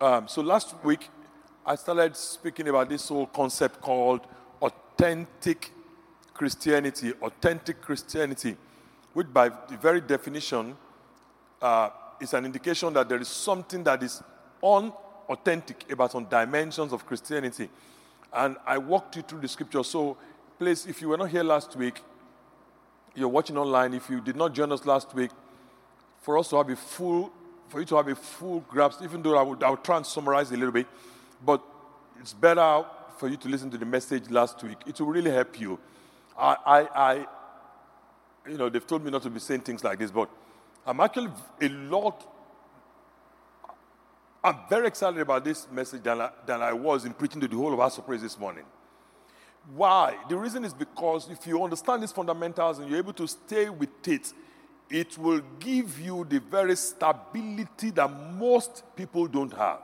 Um, so last week, I started speaking about this whole concept called authentic Christianity. Authentic Christianity, which by the very definition uh, is an indication that there is something that is unauthentic about some dimensions of Christianity. And I walked you through the scripture. So, please, if you were not here last week, you're watching online, if you did not join us last week, for us to have a full, for you to have a full grasp, even though I would, I would try and summarize a little bit, but it's better for you to listen to the message last week. It will really help you. I, I, I you know, they've told me not to be saying things like this, but I'm actually a lot, I'm very excited about this message than I, than I was in preaching to the whole of our surprise this morning. Why? The reason is because if you understand these fundamentals and you're able to stay with it, it will give you the very stability that most people don't have.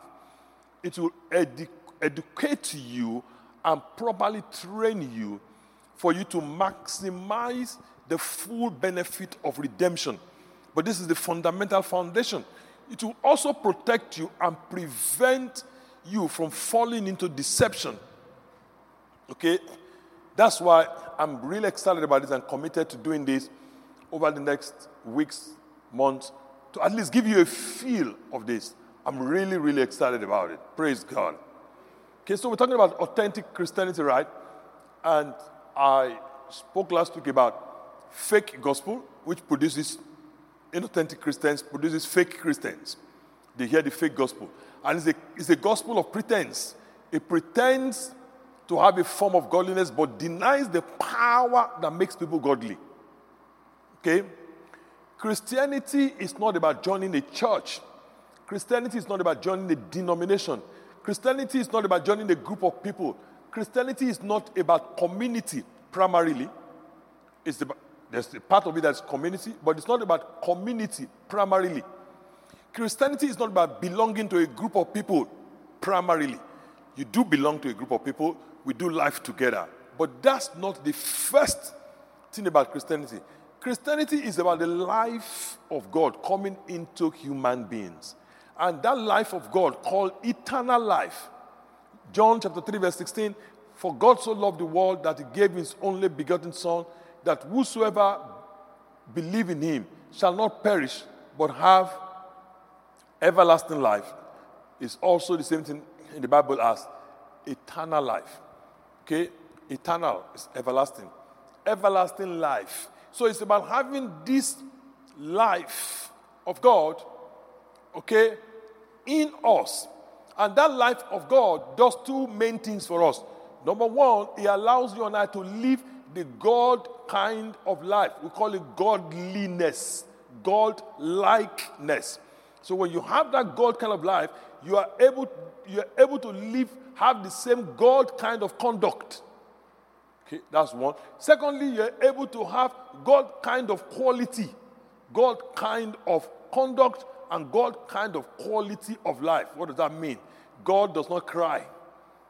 It will edu- educate you and properly train you for you to maximize the full benefit of redemption. But this is the fundamental foundation. It will also protect you and prevent you from falling into deception. Okay? That's why I'm really excited about this and committed to doing this over the next weeks, months, to at least give you a feel of this. I'm really, really excited about it. Praise God. Okay, so we're talking about authentic Christianity, right? And I spoke last week about fake gospel, which produces inauthentic Christians, produces fake Christians. They hear the fake gospel. And it's a, it's a gospel of pretense. It pretends to have a form of godliness, but denies the power that makes people godly. Okay? Christianity is not about joining a church. Christianity is not about joining a denomination. Christianity is not about joining a group of people. Christianity is not about community primarily. It's about, there's a part of it that's community, but it's not about community primarily. Christianity is not about belonging to a group of people primarily. You do belong to a group of people, we do life together. But that's not the first thing about Christianity. Christianity is about the life of God coming into human beings. And that life of God called eternal life. John chapter 3, verse 16 For God so loved the world that he gave his only begotten Son, that whosoever believe in him shall not perish, but have everlasting life. Is also the same thing in the Bible as eternal life. Okay? Eternal is everlasting. Everlasting life. So it's about having this life of God, okay, in us. And that life of God does two main things for us. Number one, it allows you and I to live the God kind of life. We call it godliness, God likeness. So when you have that God kind of life, you are able, you are able to live have the same God kind of conduct. Okay, that's one. Secondly, you're able to have God kind of quality, God kind of conduct, and God kind of quality of life. What does that mean? God does not cry.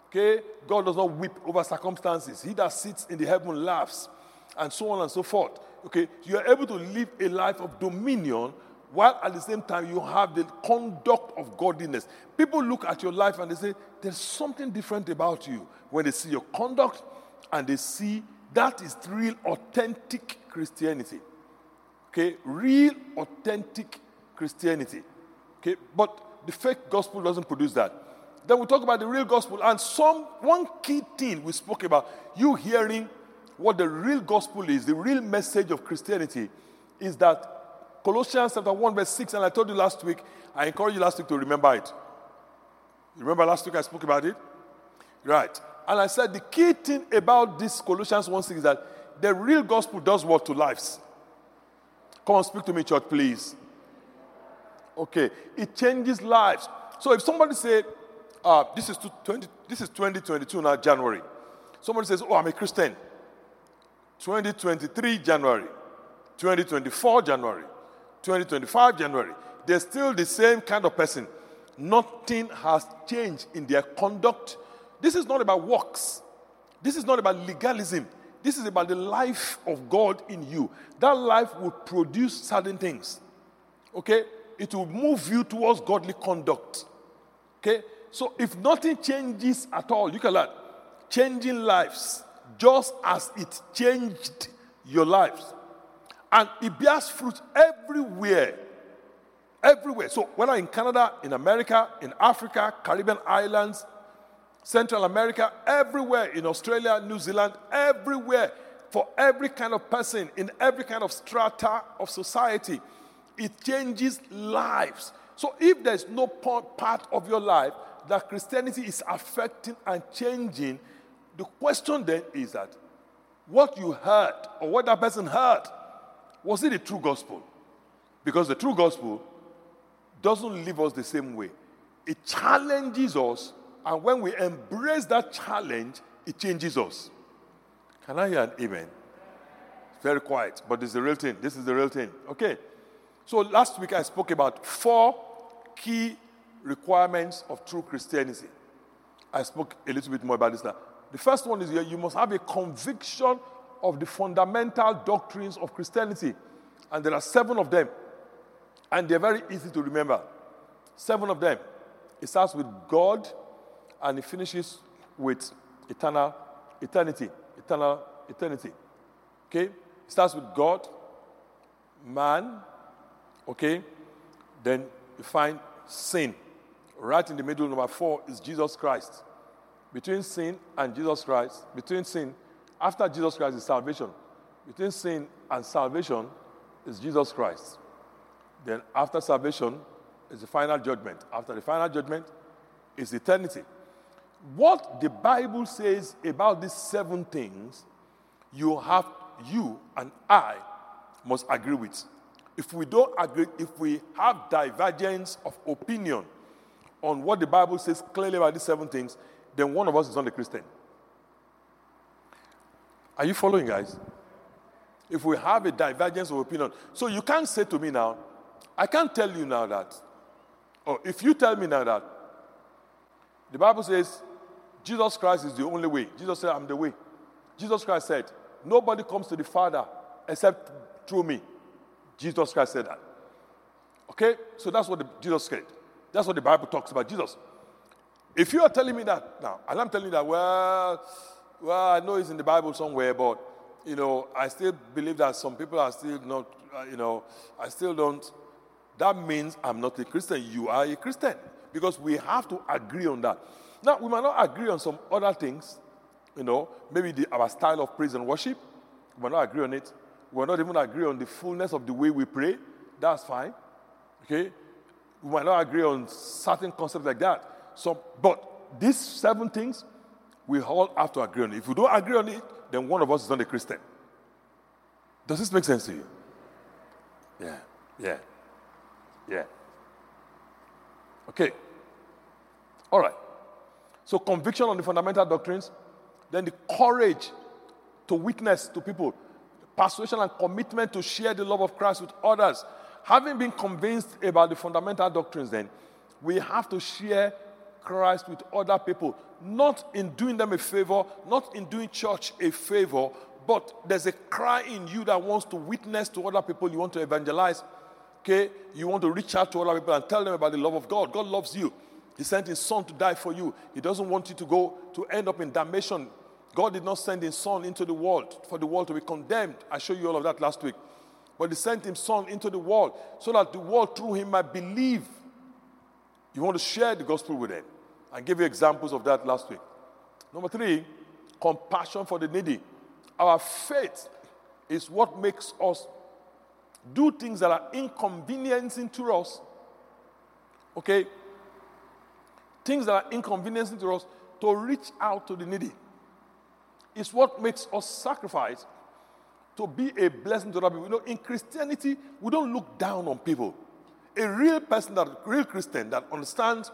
Okay? God does not weep over circumstances. He that sits in the heaven laughs, and so on and so forth. Okay? You are able to live a life of dominion while at the same time you have the conduct of godliness. People look at your life and they say, There's something different about you. When they see your conduct and they see that is real, authentic Christianity. Okay? Real, authentic Christianity. Okay? But the fake gospel doesn't produce that. Then we talk about the real gospel, and some one key thing we spoke about, you hearing what the real gospel is, the real message of Christianity, is that Colossians chapter 1, verse 6, and I told you last week, I encourage you last week to remember it. Remember last week I spoke about it? Right. And I said the key thing about this Colossians 1 6 is that the real gospel does what to lives. Come on, speak to me, church, please. Okay. It changes lives. So if somebody say, uh, this is 20, this is 2022 now, January. Somebody says, Oh, I'm a Christian. 2023 January. 2024 January. 2025 January, they're still the same kind of person. Nothing has changed in their conduct. This is not about works. This is not about legalism. This is about the life of God in you. That life will produce certain things. Okay? It will move you towards godly conduct. Okay? So if nothing changes at all, look at that. Changing lives, just as it changed your lives. And it bears fruit everywhere. Everywhere. So whether in Canada, in America, in Africa, Caribbean islands, Central America, everywhere, in Australia, New Zealand, everywhere, for every kind of person, in every kind of strata of society, it changes lives. So if there's no part of your life that Christianity is affecting and changing, the question then is that what you heard or what that person heard, was it the true gospel? Because the true gospel doesn't leave us the same way. It challenges us, and when we embrace that challenge, it changes us. Can I hear an amen? Very quiet, but is the real thing. This is the real thing. Okay. So last week I spoke about four key requirements of true Christianity. I spoke a little bit more about this now. The first one is you must have a conviction of the fundamental doctrines of Christianity. And there are seven of them. And they're very easy to remember. Seven of them. It starts with God and it finishes with eternal eternity. Eternal eternity. Okay? It starts with God, man, okay? Then you find sin. Right in the middle, number four is Jesus Christ between sin and Jesus Christ, between sin, after Jesus Christ is salvation. Between sin and salvation is Jesus Christ. Then after salvation is the final judgment. After the final judgment is eternity. What the Bible says about these seven things, you have, you and I must agree with. If we don't agree, if we have divergence of opinion on what the Bible says clearly about these seven things, then one of us is not a Christian. Are you following, guys? If we have a divergence of opinion, so you can't say to me now, I can't tell you now that, or if you tell me now that, the Bible says Jesus Christ is the only way. Jesus said, I'm the way. Jesus Christ said, Nobody comes to the Father except through me. Jesus Christ said that. Okay? So that's what the, Jesus said. That's what the Bible talks about Jesus. If you are telling me that now, and I'm telling you that, well, well, I know it's in the Bible somewhere, but you know, I still believe that some people are still not, uh, you know, I still don't. That means I'm not a Christian. You are a Christian because we have to agree on that. Now, we might not agree on some other things, you know, maybe the, our style of praise and worship. We might not agree on it. We might not even agree on the fullness of the way we pray. That's fine. Okay? We might not agree on certain concepts like that. So, but these seven things, we all have to agree on it. If we don't agree on it, then one of us is not a Christian. Does this make sense to you? Yeah, yeah, yeah. Okay. All right. So, conviction on the fundamental doctrines, then the courage to witness to people, persuasion and commitment to share the love of Christ with others. Having been convinced about the fundamental doctrines, then we have to share Christ with other people, not in doing them a favor, not in doing church a favor, but there's a cry in you that wants to witness to other people, you want to evangelize. Okay? You want to reach out to other people and tell them about the love of God. God loves you. He sent his son to die for you. He doesn't want you to go to end up in damnation. God did not send his son into the world for the world to be condemned. I showed you all of that last week. But he sent his son into the world so that the world through him might believe. You want to share the gospel with them. I gave you examples of that last week. Number three, compassion for the needy. Our faith is what makes us do things that are inconveniencing to us. Okay? Things that are inconveniencing to us to reach out to the needy. It's what makes us sacrifice to be a blessing to other people. You know, in Christianity, we don't look down on people. A real person, that real Christian that understands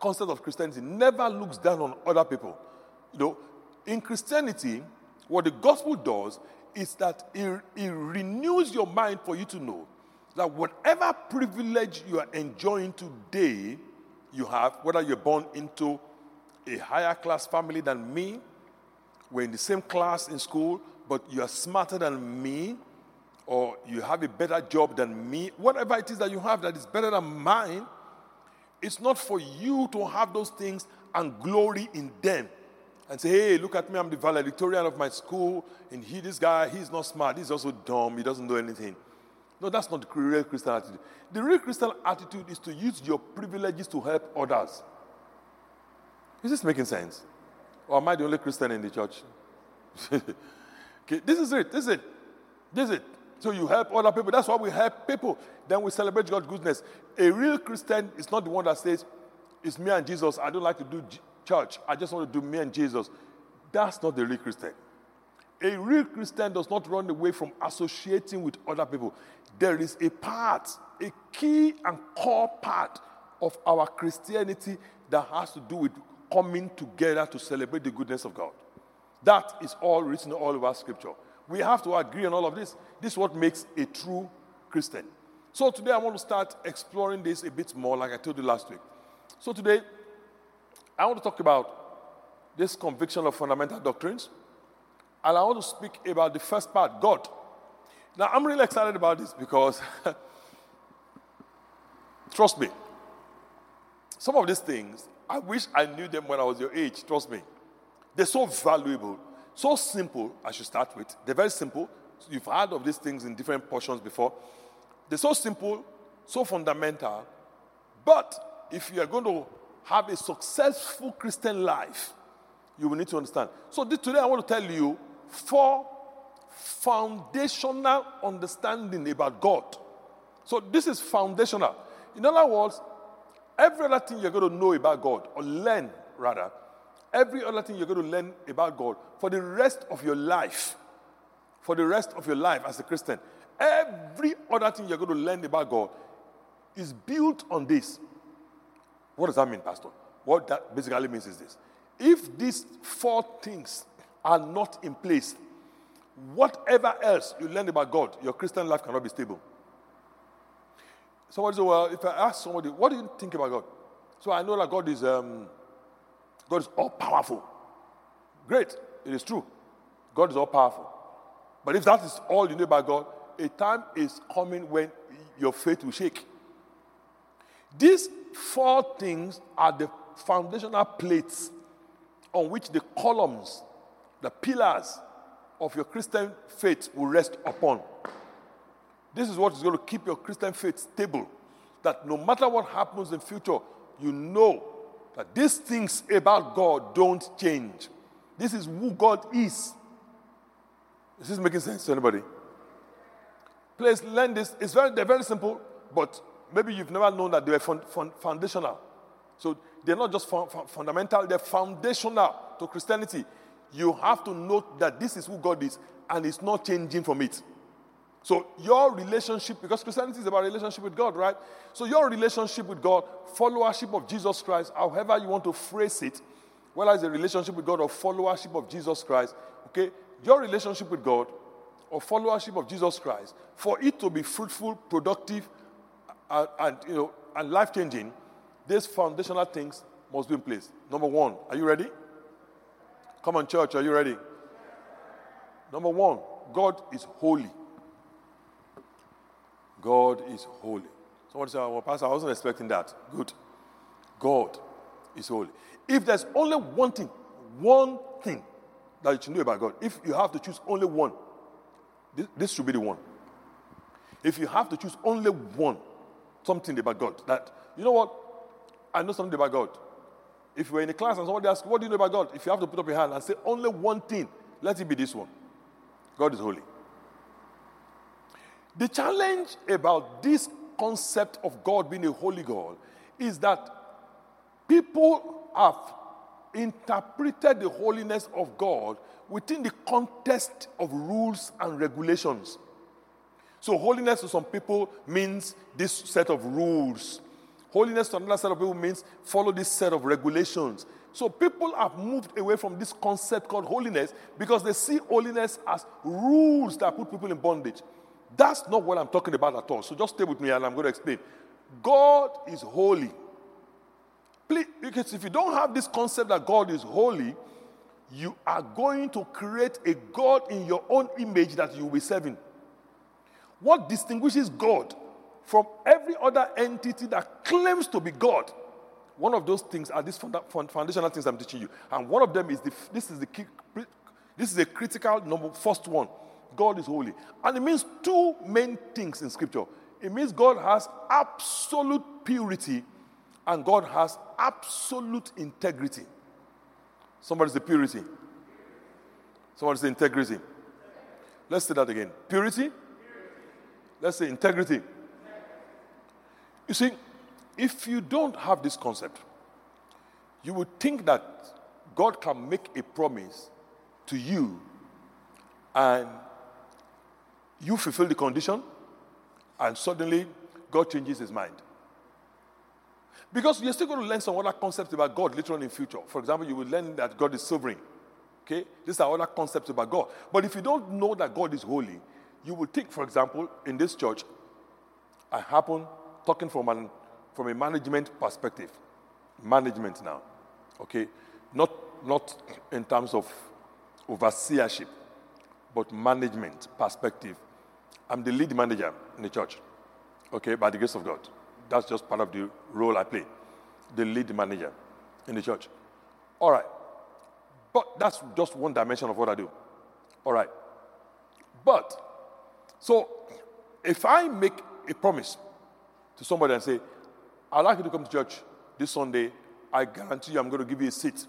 concept of Christianity never looks down on other people. You know, in Christianity, what the gospel does is that it, it renews your mind for you to know that whatever privilege you are enjoying today, you have, whether you're born into a higher class family than me, we're in the same class in school, but you are smarter than me, or you have a better job than me, whatever it is that you have that is better than mine, It's not for you to have those things and glory in them and say, hey, look at me, I'm the valedictorian of my school, and he, this guy, he's not smart, he's also dumb, he doesn't know anything. No, that's not the real Christian attitude. The real Christian attitude is to use your privileges to help others. Is this making sense? Or am I the only Christian in the church? okay, this is it. This is it. This is it. So you help other people. That's why we help people. Then we celebrate God's goodness. A real Christian is not the one that says, It's me and Jesus. I don't like to do church. I just want to do me and Jesus. That's not the real Christian. A real Christian does not run away from associating with other people. There is a part, a key and core part of our Christianity that has to do with coming together to celebrate the goodness of God. That is all written all over Scripture. We have to agree on all of this. This is what makes a true Christian. So today I want to start exploring this a bit more, like I told you last week. So today I want to talk about this conviction of fundamental doctrines. And I want to speak about the first part, God. Now, I'm really excited about this because, trust me, some of these things, I wish I knew them when I was your age. Trust me. They're so valuable, so simple, I should start with. They're very simple. You've heard of these things in different portions before. They're so simple, so fundamental. But if you are going to have a successful Christian life, you will need to understand. So, today I want to tell you four foundational understanding about God. So, this is foundational. In other words, every other thing you're going to know about God, or learn rather, every other thing you're going to learn about God for the rest of your life, for the rest of your life as a Christian, every other thing you're going to learn about God is built on this. What does that mean, Pastor? What that basically means is this if these four things are not in place, whatever else you learn about God, your Christian life cannot be stable. Somebody said, Well, if I ask somebody, what do you think about God? So I know that God is um, God is all powerful. Great, it is true. God is all powerful. But if that is all you know about God, a time is coming when your faith will shake. These four things are the foundational plates on which the columns, the pillars of your Christian faith will rest upon. This is what is going to keep your Christian faith stable. That no matter what happens in future, you know that these things about God don't change. This is who God is. Is this making sense to anybody? Please learn this. It's very, they're very simple, but maybe you've never known that they were fun, fun, foundational. So they're not just fun, fundamental, they're foundational to Christianity. You have to note that this is who God is and it's not changing from it. So your relationship, because Christianity is about relationship with God, right? So your relationship with God, followership of Jesus Christ, however you want to phrase it, whether it's a relationship with God or followership of Jesus Christ, okay? Your relationship with God or followership of Jesus Christ, for it to be fruitful, productive, and, and you know, and life changing, these foundational things must be in place. Number one, are you ready? Come on, church, are you ready? Number one, God is holy. God is holy. Someone said, Well, Pastor, I wasn't expecting that. Good. God is holy. If there's only one thing, one thing that you should know about God, if you have to choose only one, this, this should be the one. If you have to choose only one, something about God, that, you know what, I know something about God. If you're in a class and somebody asks, What do you know about God? If you have to put up your hand and say only one thing, let it be this one God is holy. The challenge about this concept of God being a holy God is that people have interpreted the holiness of God within the context of rules and regulations. So, holiness to some people means this set of rules. Holiness to another set of people means follow this set of regulations. So, people have moved away from this concept called holiness because they see holiness as rules that put people in bondage. That's not what I'm talking about at all. So, just stay with me and I'm going to explain. God is holy. Please, because if you don't have this concept that God is holy, you are going to create a God in your own image that you will be serving. What distinguishes God from every other entity that claims to be God one of those things are these foundational things I'm teaching you. And one of them is the, this is the key, this is a critical number, first one. God is holy. And it means two main things in scripture. It means God has absolute purity and God has absolute integrity. Somebody say purity. Somebody say integrity. Let's say that again. Purity. Let's say integrity. You see, if you don't have this concept, you would think that God can make a promise to you and you fulfill the condition and suddenly God changes his mind. Because you're still going to learn some other concepts about God later on in future. For example, you will learn that God is sovereign. Okay? These are other concepts about God. But if you don't know that God is holy, you will think, for example, in this church, I happen talking from an from a management perspective. Management now. Okay? Not not in terms of overseership, but management perspective. I'm the lead manager in the church. Okay, by the grace of God. That's just part of the role I play. The lead manager in the church. All right. But that's just one dimension of what I do. All right. But, so if I make a promise to somebody and say, I'd like you to come to church this Sunday, I guarantee you I'm going to give you a seat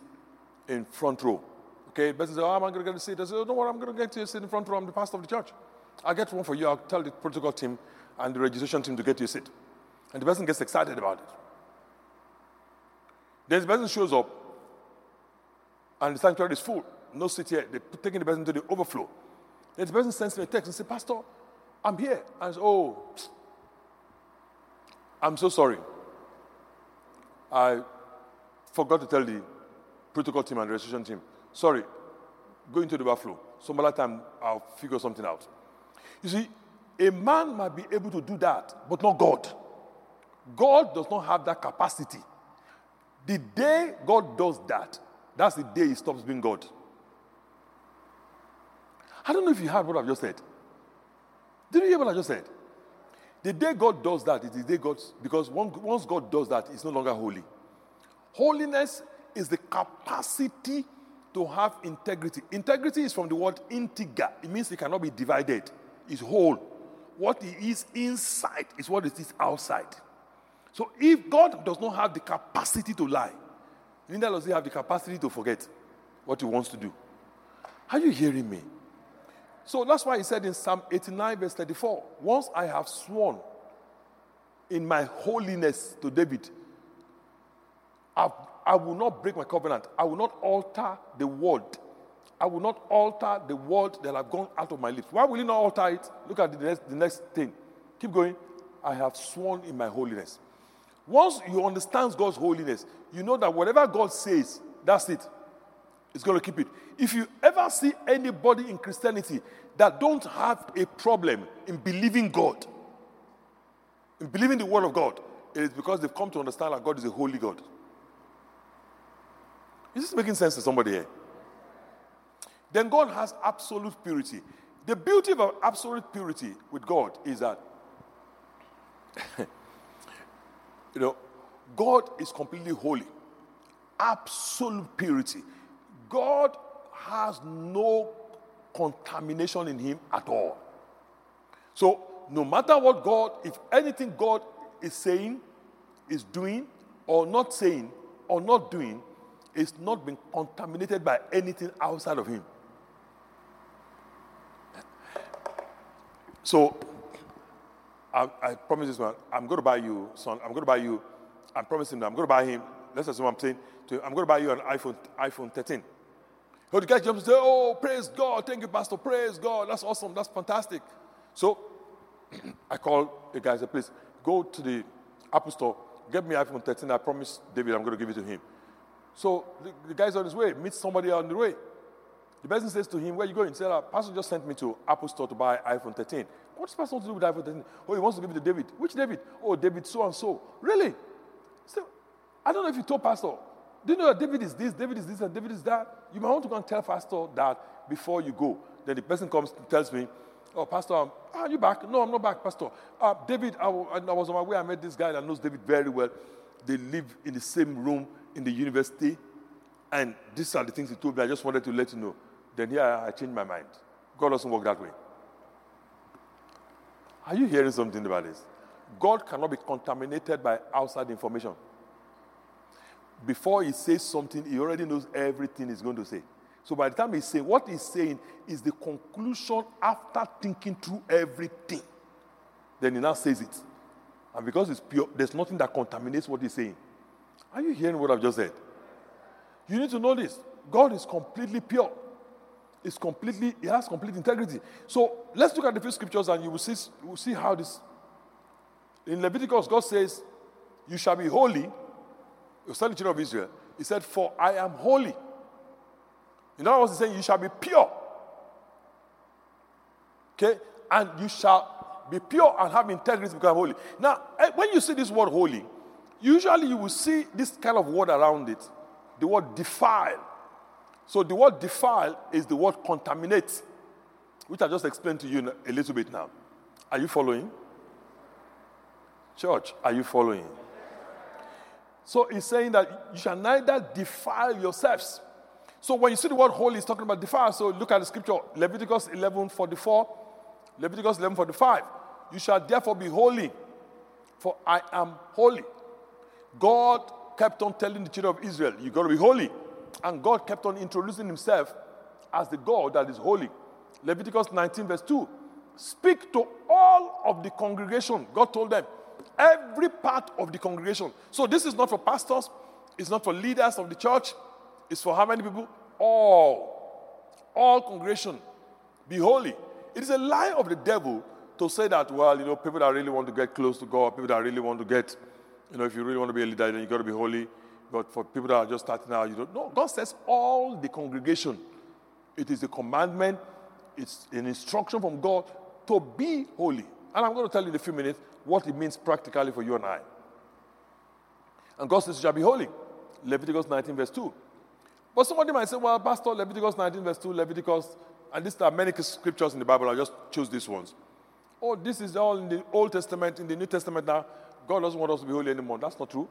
in front row. Okay, the person says, Oh, am going to get a seat? I say, oh, Don't worry, I'm going to get you a seat in front row. I'm the pastor of the church. I'll get one for you. I'll tell the protocol team and the registration team to get you a seat. And the person gets excited about it. Then the person shows up and the sanctuary is full. No seat here. They're taking the person to the overflow. Then the person sends me a text and says, Pastor, I'm here. I say, Oh, I'm so sorry. I forgot to tell the protocol team and registration team, sorry, go into the overflow. Some other time I'll figure something out. You see, a man might be able to do that, but not God. God does not have that capacity. The day God does that, that's the day he stops being God. I don't know if you heard what I've just said. Did you hear what I just said? The day God does that is the day God, because once God does that, it's no longer holy. Holiness is the capacity to have integrity. Integrity is from the word integer, it means it cannot be divided, it's whole. What it is inside is what it is outside. So if God does not have the capacity to lie, neither does he have the capacity to forget what he wants to do. Are you hearing me? So that's why he said in Psalm 89, verse 34, Once I have sworn in my holiness to David, I, I will not break my covenant. I will not alter the word. I will not alter the word that have gone out of my lips. Why will you not alter it? Look at the next, the next thing. Keep going. I have sworn in my holiness. Once you understand God's holiness, you know that whatever God says, that's it. It's going to keep it. If you ever see anybody in Christianity that don't have a problem in believing God, in believing the word of God, it is because they've come to understand that God is a holy God. Is this making sense to somebody here? Then God has absolute purity. The beauty of absolute purity with God is that, you know, God is completely holy. Absolute purity. God has no contamination in him at all. So, no matter what God, if anything God is saying, is doing, or not saying, or not doing, is not being contaminated by anything outside of him. So, I, I promise this one. I'm going to buy you, son. I'm going to buy you. I'm promising that I'm going to buy him. Let's assume I'm saying to him, I'm going to buy you an iPhone, iPhone 13. So the guy jumps and says, Oh, praise God. Thank you, Pastor. Praise God. That's awesome. That's fantastic. So I call the guy and say, Please go to the Apple store, get me iPhone 13. I promise David I'm going to give it to him. So the, the guy's on his way, meets somebody on the way. The person says to him, Where are you going? He said, uh, Pastor just sent me to Apple store to buy iPhone 13. What's Pastor want to do with iPhone 13? Oh, he wants to give it to David. Which David? Oh, David so and so. Really? So, I don't know if you told Pastor. Do you know that David is this, David is this, and David is that? You might want to go and tell Pastor that before you go. Then the person comes and tells me, Oh, Pastor, um, are you back? No, I'm not back, Pastor. Uh, David, I, I was on my way. I met this guy that knows David very well. they live in the same room in the university, and these are the things he told me. I just wanted to let you know. Then here I changed my mind. God doesn't work that way. Are you hearing something about this? God cannot be contaminated by outside information. Before he says something, he already knows everything he's going to say. So by the time he says what he's saying is the conclusion after thinking through everything. Then he now says it. And because it's pure, there's nothing that contaminates what he's saying. Are you hearing what I've just said? You need to know this. God is completely pure. It's completely, it has complete integrity. So let's look at the few scriptures and you will see, you will see how this. In Leviticus, God says, You shall be holy. You telling the children of Israel. He said, For I am holy. In other words, he's saying, You shall be pure. Okay? And you shall be pure and have integrity because I'm holy. Now, eh, when you see this word holy, usually you will see this kind of word around it the word defile. So the word defile is the word contaminate, which I just explained to you a little bit now. Are you following? Church, are you following? So he's saying that you shall neither defile yourselves. So when you see the word holy, he's talking about defile. So look at the scripture, Leviticus 11 44, Leviticus 11 45. You shall therefore be holy, for I am holy. God kept on telling the children of Israel, you got to be holy. And God kept on introducing himself as the God that is holy. Leviticus 19, verse 2. Speak to all of the congregation. God told them, every part of the congregation. So this is not for pastors, it's not for leaders of the church, it's for how many people? All. All congregation. Be holy. It is a lie of the devil to say that, well, you know, people that really want to get close to God, people that really want to get you know, if you really want to be a leader, then you got to be holy. But for people that are just starting out, you don't know. God says all the congregation. It is a commandment, it's an instruction from God to be holy. And I'm going to tell you in a few minutes what it means practically for you and I. And God says, You shall be holy. Leviticus 19, verse 2. But somebody might say, Well, Pastor, Leviticus 19, verse 2, Leviticus, and there are many scriptures in the Bible. I just choose these ones. Oh, this is all in the Old Testament, in the New Testament now. God doesn't want us to be holy anymore. That's not true.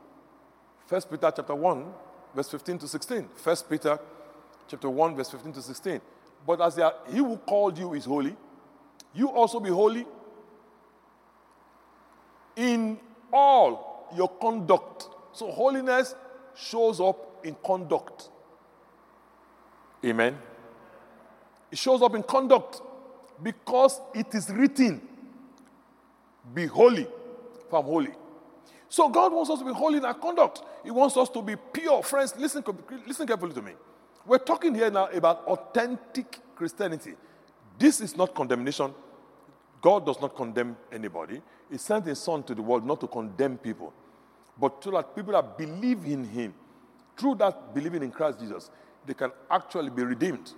First Peter chapter 1, verse 15 to 16. First Peter chapter 1, verse 15 to 16. But as are, he who called you is holy, you also be holy in all your conduct. So holiness shows up in conduct. Amen. It shows up in conduct because it is written, Be holy, for I'm holy. So God wants us to be holy in our conduct. He wants us to be pure. Friends, listen, listen carefully to me. We're talking here now about authentic Christianity. This is not condemnation. God does not condemn anybody. He sent his son to the world not to condemn people, but so that people that believe in him, through that believing in Christ Jesus, they can actually be redeemed.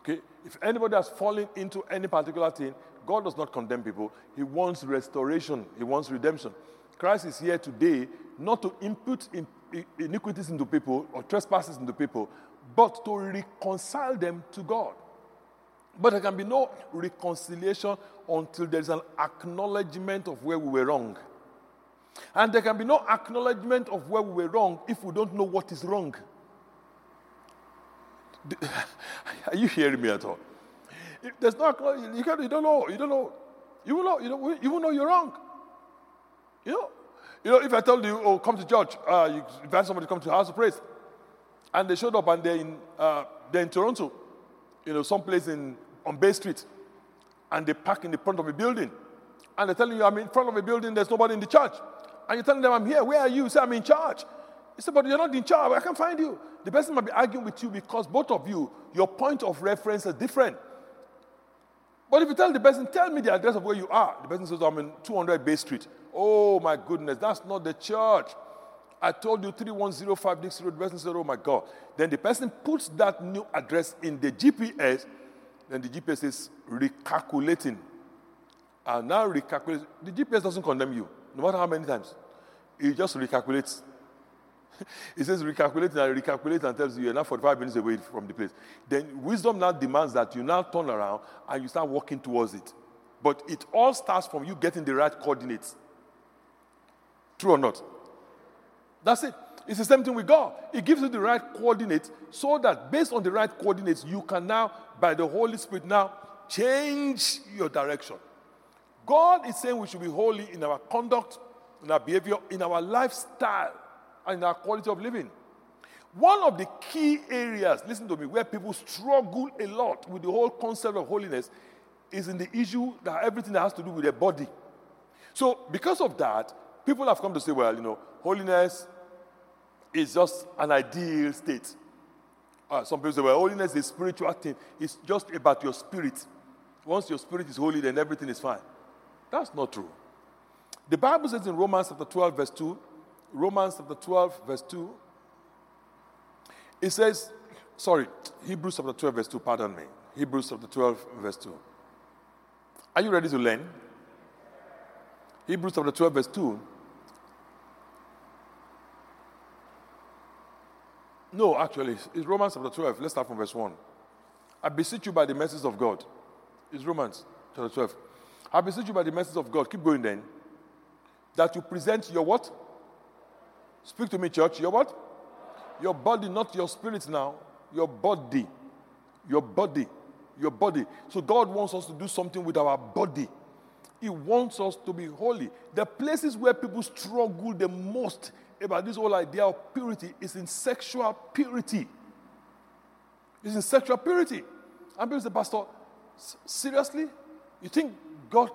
Okay? If anybody has fallen into any particular thing, God does not condemn people. He wants restoration, He wants redemption. Christ is here today not to impute iniquities into people or trespasses into people, but to reconcile them to God. But there can be no reconciliation until there is an acknowledgement of where we were wrong. And there can be no acknowledgement of where we were wrong if we don't know what is wrong. Are you hearing me at all? If there's no you, you don't know. You don't know. You will know. You, know, you will know you're wrong. You know, you know, if I told you, oh, come to church, uh, you invite somebody to come to house of praise, and they showed up and they're in, uh, they're in Toronto, you know, someplace in on Bay Street, and they park in the front of a building, and they're telling you, I'm in front of a building, there's nobody in the church, and you're telling them, I'm here. Where are you? you say, I'm in charge. You say, but you're not in charge. I can't find you. The person might be arguing with you because both of you, your point of reference is different. But if you tell the person, tell me the address of where you are, the person says, I'm in 200 Bay Street. Oh my goodness, that's not the church. I told you 3105 Dixie Road, Western said, Oh my God. Then the person puts that new address in the GPS, then the GPS is recalculating. And now recalculate. The GPS doesn't condemn you, no matter how many times. It just recalculates. it says recalculate and recalculate and tells you you're now 45 minutes away from the place. Then wisdom now demands that you now turn around and you start walking towards it. But it all starts from you getting the right coordinates. True or not? That's it. It's the same thing with God. He gives you the right coordinates so that based on the right coordinates, you can now, by the Holy Spirit, now change your direction. God is saying we should be holy in our conduct, in our behavior, in our lifestyle, and in our quality of living. One of the key areas, listen to me, where people struggle a lot with the whole concept of holiness is in the issue that everything that has to do with their body. So, because of that, people have come to say, well, you know, holiness is just an ideal state. Uh, some people say, well, holiness is a spiritual thing. It's just about your spirit. Once your spirit is holy, then everything is fine. That's not true. The Bible says in Romans chapter 12, verse 2, Romans chapter 12, verse 2, it says, sorry, Hebrews chapter 12, verse 2, pardon me. Hebrews chapter 12, verse 2. Are you ready to learn? Hebrews chapter 12, verse 2. No, actually, it's Romans chapter 12. Let's start from verse 1. I beseech you by the mercies of God. It's Romans chapter 12. I beseech you by the mercies of God. Keep going then. That you present your what? Speak to me, church. Your what? Your body, not your spirit now. Your body. Your body. Your body. So God wants us to do something with our body. He wants us to be holy. The places where people struggle the most about this whole idea of purity is in sexual purity. It's in sexual purity. And people say, Pastor, seriously? You think God,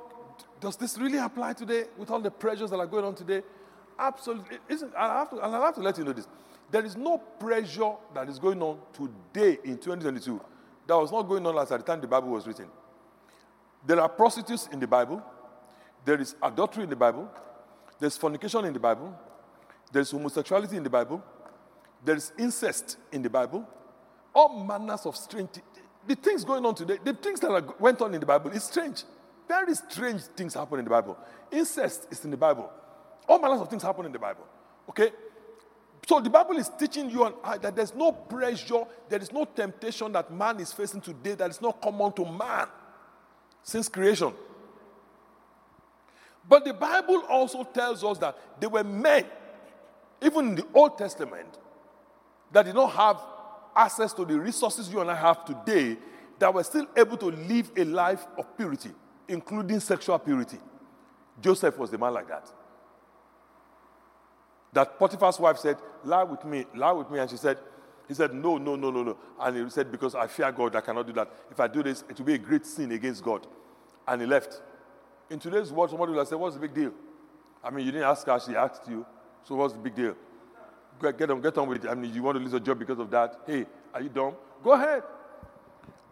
does this really apply today with all the pressures that are going on today? Absolutely. Isn't, I have to, and I have to let you know this. There is no pressure that is going on today in 2022 that was not going on at the time the Bible was written. There are prostitutes in the Bible. There is adultery in the Bible. There's fornication in the Bible. There's homosexuality in the Bible. There's incest in the Bible. All manners of strange. The things going on today, the things that are, went on in the Bible is strange. Very strange things happen in the Bible. Incest is in the Bible. All manners of things happen in the Bible. Okay? So the Bible is teaching you that there's no pressure, there is no temptation that man is facing today that is not common to man since creation. But the Bible also tells us that there were men even in the Old Testament, that did not have access to the resources you and I have today, that were still able to live a life of purity, including sexual purity. Joseph was the man like that. That Potiphar's wife said, Lie with me, lie with me. And she said, He said, No, no, no, no, no. And he said, Because I fear God, I cannot do that. If I do this, it will be a great sin against God. And he left. In today's world, somebody will say, What's the big deal? I mean, you didn't ask her, she asked you. So what's the big deal? Get, on, get on with it. I mean, you want to lose a job because of that? Hey, are you dumb? Go ahead.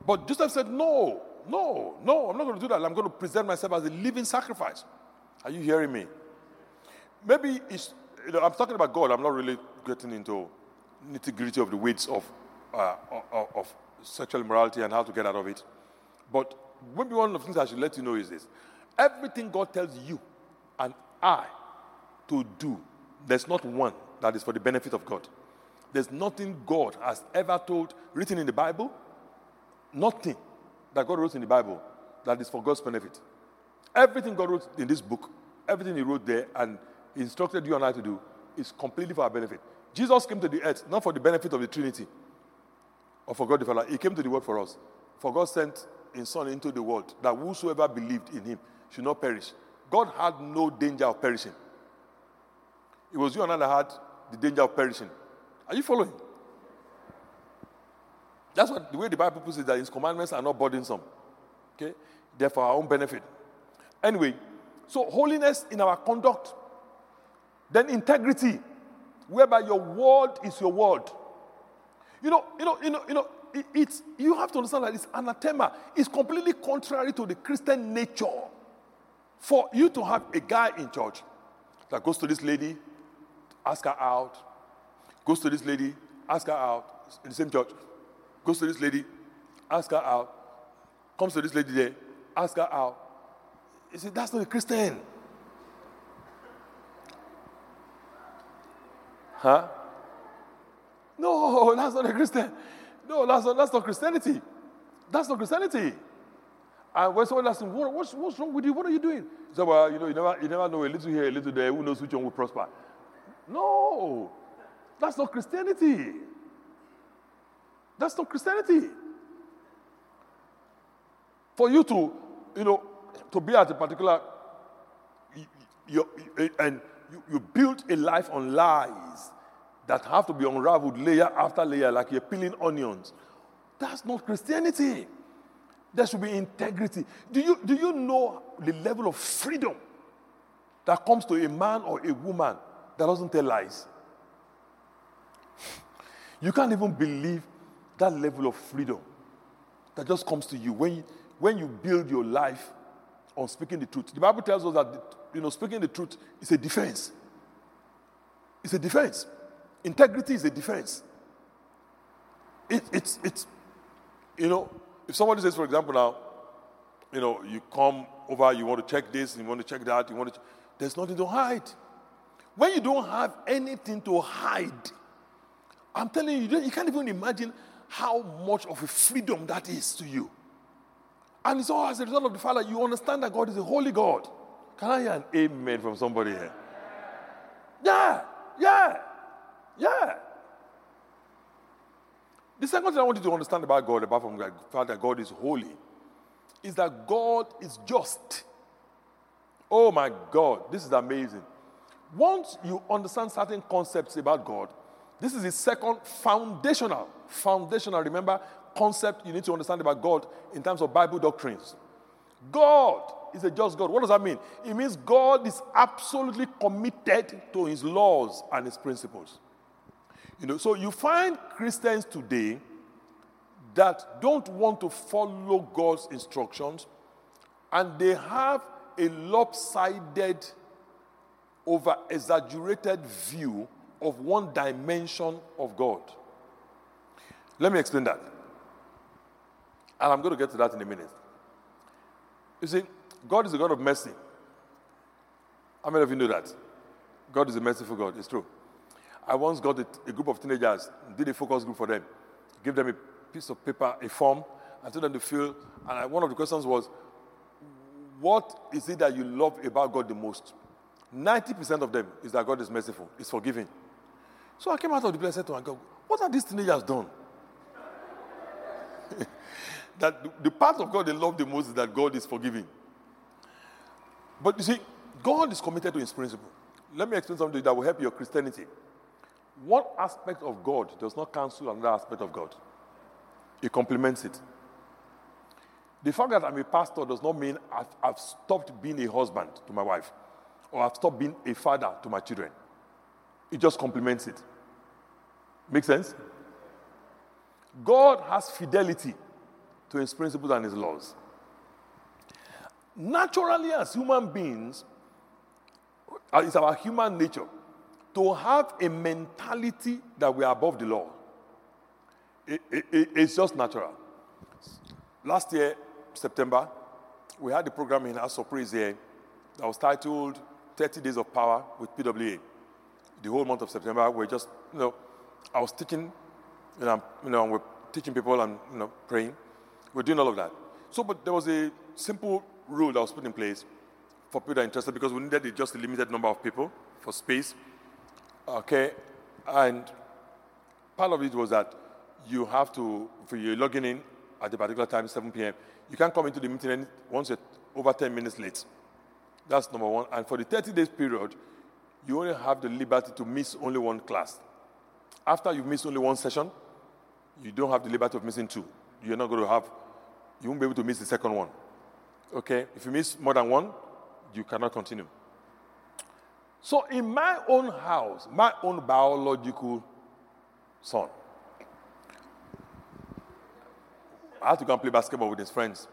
But Joseph said, No, no, no, I'm not going to do that. I'm going to present myself as a living sacrifice. Are you hearing me? Maybe it's, you know, I'm talking about God. I'm not really getting into nitty gritty of the weeds of, uh, of, of sexual immorality and how to get out of it. But maybe one of the things I should let you know is this everything God tells you and I to do there's not one that is for the benefit of God. There's nothing God has ever told, written in the Bible, nothing that God wrote in the Bible that is for God's benefit. Everything God wrote in this book, everything He wrote there and instructed you and I to do is completely for our benefit. Jesus came to the earth not for the benefit of the Trinity or for God the Father. He came to the world for us. For God sent His Son into the world that whosoever believed in Him should not perish. God had no danger of perishing. It was you and I that had the danger of perishing. Are you following? That's what the way the Bible puts it that his commandments are not burdensome. Okay? They're for our own benefit. Anyway, so holiness in our conduct, then integrity, whereby your word is your word. You know, you know, you know, you know, it, it's you have to understand that it's anathema. It's completely contrary to the Christian nature for you to have a guy in church that goes to this lady ask her out. Goes to this lady, ask her out in the same church. Goes to this lady, ask her out. Comes to this lady there, ask her out. You see, that's not a Christian. Huh? No, that's not a Christian. No, that's not, that's not Christianity. That's not Christianity. And when someone asks him, what, what's, what's wrong with you? What are you doing? He said, Well, you know, you never, you never know a little here, a little there. Who knows which one will prosper? No, that's not Christianity. That's not Christianity. For you to, you know, to be at a particular, you, you, and you, you build a life on lies that have to be unraveled layer after layer, like you're peeling onions. That's not Christianity. There should be integrity. Do you, do you know the level of freedom that comes to a man or a woman that doesn't tell lies? You can't even believe that level of freedom that just comes to you when you, when you build your life on speaking the truth. The Bible tells us that you know speaking the truth is a defense. It's a defense. Integrity is a defense. It, it's, it's, you know, if somebody says, for example, now, you know, you come over, you want to check this, you want to check that, you want to, there's nothing to hide. When you don't have anything to hide, I'm telling you, you can't even imagine how much of a freedom that is to you. And it's all as a result of the fact that you understand that God is a holy God. Can I hear an amen from somebody here? Yeah, yeah, yeah. The second thing I want you to understand about God, apart from the fact that God is holy, is that God is just. Oh my God, this is amazing. Once you understand certain concepts about God, this is the second foundational, foundational, remember, concept you need to understand about God in terms of Bible doctrines. God is a just God. What does that mean? It means God is absolutely committed to his laws and his principles. You know, so you find Christians today that don't want to follow God's instructions and they have a lopsided, over exaggerated view of one dimension of God. Let me explain that. And I'm going to get to that in a minute. You see, God is a God of mercy. How many of you know that? God is a merciful God. It's true. I once got a, a, group of teenagers, did a focus group for them, give them a piece of paper, a form, and told them to fill. And I, one of the questions was, What is it that you love about God the most? 90% of them is that God is merciful, is forgiving. So I came out of the place and said to my God, What have these teenagers done? that the, part of God they love the most is that God is forgiving. But you see, God is committed to his principle. Let me explain something that will help your Christianity. One aspect of God does not cancel another aspect of God, it complements it. The fact that I'm a pastor does not mean I've, I've stopped being a husband to my wife or I've stopped being a father to my children. It just complements it. Make sense? God has fidelity to his principles and his laws. Naturally, as human beings, uh, it's our human nature to have a mentality that we are above the law. It, it, it's just natural. Last year, September, we had a program in our surprise here that was titled 30 Days of Power with PWA. The whole month of September, we're just, you know, I was teaching, you know, you know we're teaching people and, you know, praying. We're doing all of that. So, but there was a simple rule that was put in place for people that are interested because we needed just a limited number of people for space. Okay, and part of it was that you have to, for you logging in at a particular time, 7 p.m., you can't come into the meeting once you're over 10 minutes late. That's number one. And for the 30 days period, you only have the liberty to miss only one class. After you've missed only one session, you don't have the liberty of missing two. You're not going to have, you won't be able to miss the second one. Okay? If you miss more than one, you cannot continue. So, in my own house, my own biological son, I had to go and play basketball with his friends.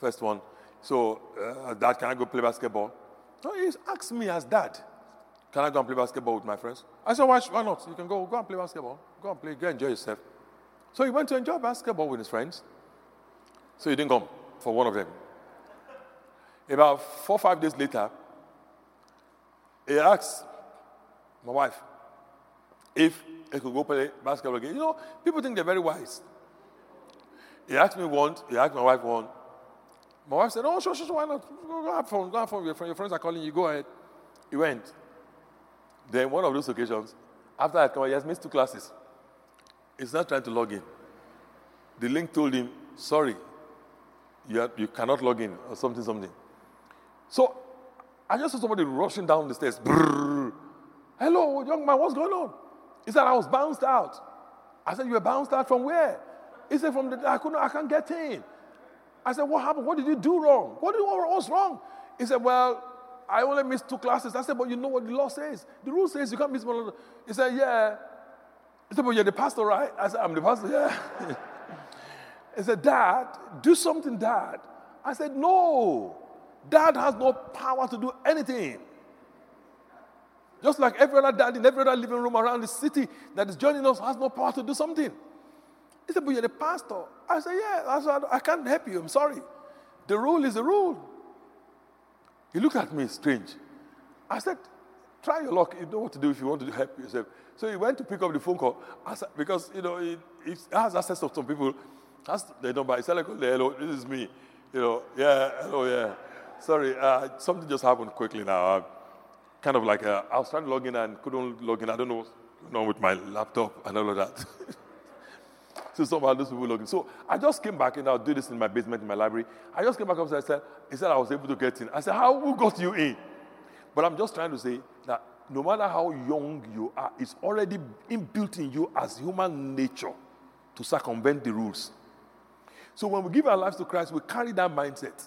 First one. So, uh, Dad, can I go play basketball? So he asked me as dad, can I go and play basketball with my friends? I said, why, why not? You can go, go and play basketball. Go and play, go enjoy yourself. So he went to enjoy basketball with his friends. So he didn't come for one of them. About four or five days later, he asked my wife if he could go play basketball again. You know, people think they're very wise. He asked me once, he asked my wife once. My wife said, Oh, sure, sure, why not? Go, go have fun, go have fun with your friends. Your friends are calling you, go ahead. He went. Then one of those occasions, after I come, he has missed two classes. He's not trying to log in. The link told him, sorry, you, are, you cannot log in or something, something. So I just saw somebody rushing down the stairs. Brrr. Hello, young man, what's going on? He said, I was bounced out. I said, You were bounced out from where? He said, From the I couldn't, I can't get in. I said, What happened? What did you do wrong? What did what was wrong? He said, Well, I only missed two classes. I said, But you know what the law says? The rule says you can't miss one. He said, Yeah. He said, But you're the pastor, right? I said, I'm the pastor, yeah. he said, Dad, do something, Dad. I said, No. Dad has no power to do anything. Just like every other dad in every other living room around the city that is joining us has no power to do something. He said, But you're the pastor. I said, Yeah, I, said, I can't help you. I'm sorry. The rule is the rule. He looked at me strange. I said, Try your luck. You know what to do if you want to help yourself. So he went to pick up the phone call said, because, you know, he, has access to some people. Has the number. He said, like, Hello, this is me. You know, yeah, hello, yeah. Sorry, uh, something just happened quickly now. Uh, kind of like uh, I was trying to log in and couldn't log in. I don't know what's going on with my laptop and all of that. so somehow those people log in. So I just came back and I'll do this in my basement in my library. I just came back upstairs. I said, he said I was able to get in. I said, how who got you in? But I'm just trying to say that no matter how young you are, it's already inbuilt in you as human nature to circumvent the rules. So when we give our lives to Christ, we carry that mindset.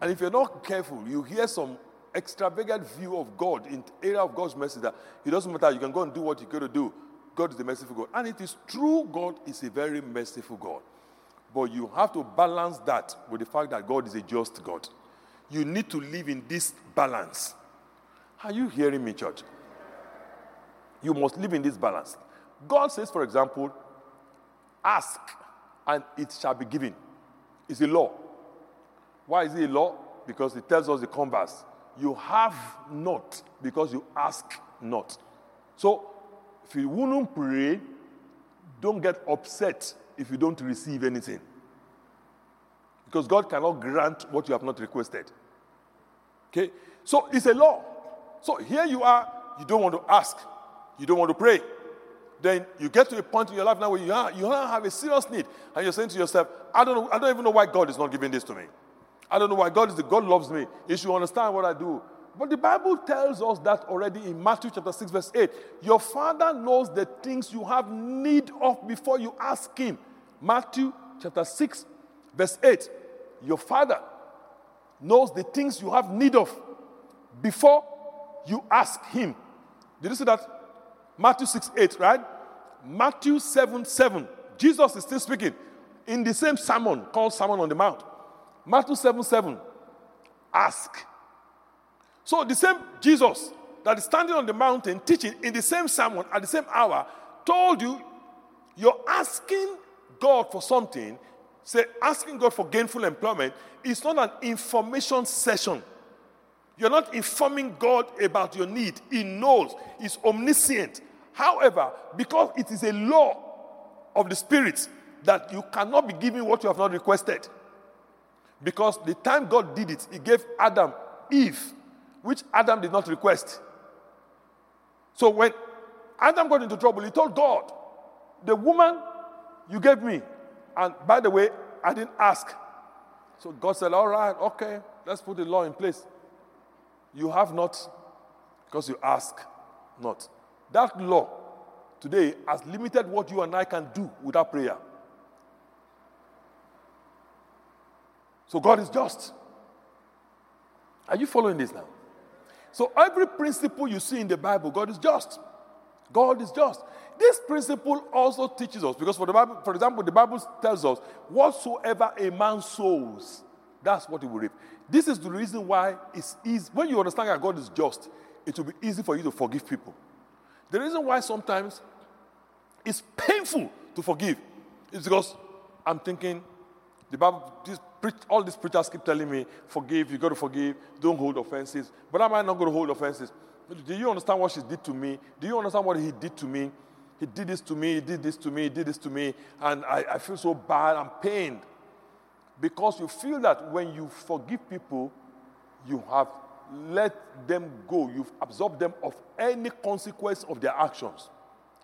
And if you're not careful, you hear some extravagant view of God in area of God's mercy that it doesn't matter, you can go and do what you got to do. God is the merciful God. And it is true, God is a very merciful God. But you have to balance that with the fact that God is a just God. You need to live in this balance. Are you hearing me, church? You must live in this balance. God says, for example, ask and it shall be given. It's a law. Why is it a law? Because it tells us the converse you have not because you ask not. So, if you wouldn't pray, don't get upset if you don't receive anything. Because God cannot grant what you have not requested. Okay? So, it's a law. So, here you are, you don't want to ask, you don't want to pray. Then you get to a point in your life now where you, you have a serious need, and you're saying to yourself, I don't, know, I don't even know why God is not giving this to me. I don't know why God is the God loves me. You should understand what I do. But the Bible tells us that already in Matthew chapter 6, verse 8. Your father knows the things you have need of before you ask him. Matthew chapter 6, verse 8. Your father knows the things you have need of before you ask him. Did you see that? Matthew 6, 8, right? Matthew 7, 7. Jesus is still speaking in the same sermon called Sermon on the Mount. Matthew 7 7. Ask. So the same Jesus that is standing on the mountain teaching in the same sermon at the same hour told you you're asking God for something, say asking God for gainful employment is not an information session. You're not informing God about your need. He knows, He's omniscient. However, because it is a law of the Spirit that you cannot be given what you have not requested. Because the time God did it, He gave Adam Eve, which Adam did not request. So when Adam got into trouble, he told God, The woman you gave me, and by the way, I didn't ask. So God said, All right, okay, let's put the law in place. You have not because you ask not. That law today has limited what you and I can do without prayer. So God is just. Are you following this now? So every principle you see in the Bible, God is just. God is just. This principle also teaches us because for the Bible, for example, the Bible tells us, whatsoever a man sows, that's what he will reap. This is the reason why it's easy. When you understand that God is just, it will be easy for you to forgive people. The reason why sometimes it's painful to forgive is because I'm thinking, the Bible, this, all these preachers keep telling me, forgive, you got to forgive, don't hold offenses. But am I not going to hold offenses? Do you understand what she did to me? Do you understand what he did to me? He did this to me, he did this to me, he did this to me, and I, I feel so bad, I'm pained. Because you feel that when you forgive people, you have let them go, you've absorbed them of any consequence of their actions.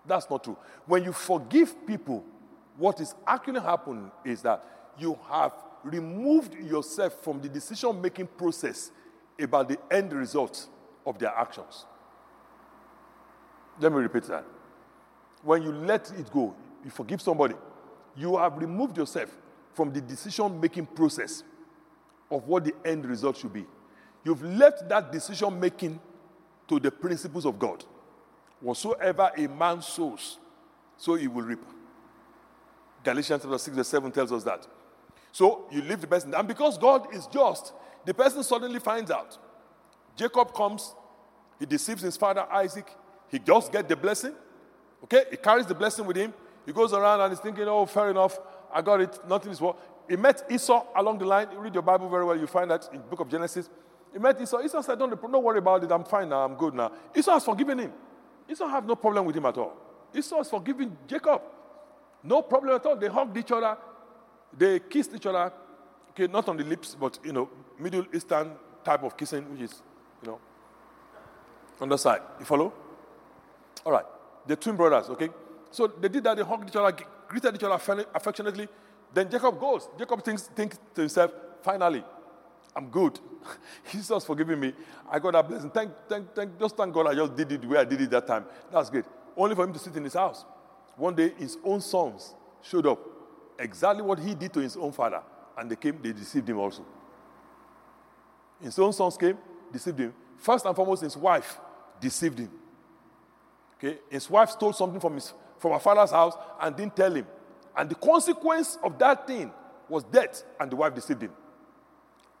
That's not true. When you forgive people, what is actually happening is that you have removed yourself from the decision making process about the end result of their actions. Let me repeat that. When you let it go, you forgive somebody, you have removed yourself from the decision making process of what the end result should be. You've left that decision making to the principles of God. Whatsoever a man sows, so he will reap. Galatians chapter 6, verse 7 tells us that. So you leave the person. And because God is just, the person suddenly finds out. Jacob comes, he deceives his father Isaac, he just gets the blessing. Okay, he carries the blessing with him. He goes around and he's thinking, oh, fair enough, I got it, nothing is wrong. He met Esau along the line. You read your Bible very well, you find that in the book of Genesis. He met Esau. Esau said, don't, don't worry about it, I'm fine now, I'm good now. Esau has forgiven him. Esau have no problem with him at all. Esau has forgiven Jacob. No problem at all. They hugged each other. They kissed each other. Okay, not on the lips, but, you know, Middle Eastern type of kissing, which is, you know, on the side. You follow? All right. The twin brothers, okay? So they did that. They hugged each other, greeted each other affectionately. Then Jacob goes. Jacob thinks, thinks to himself, finally, I'm good. Jesus forgiving me. I got that blessing. Thank, thank, thank, just thank God I just did it the way I did it that time. That's great. Only for him to sit in his house. One day, his own sons showed up. Exactly what he did to his own father. And they came, they deceived him also. His own sons came, deceived him. First and foremost, his wife deceived him. Okay? His wife stole something from, his, from her father's house and didn't tell him. And the consequence of that thing was death, and the wife deceived him.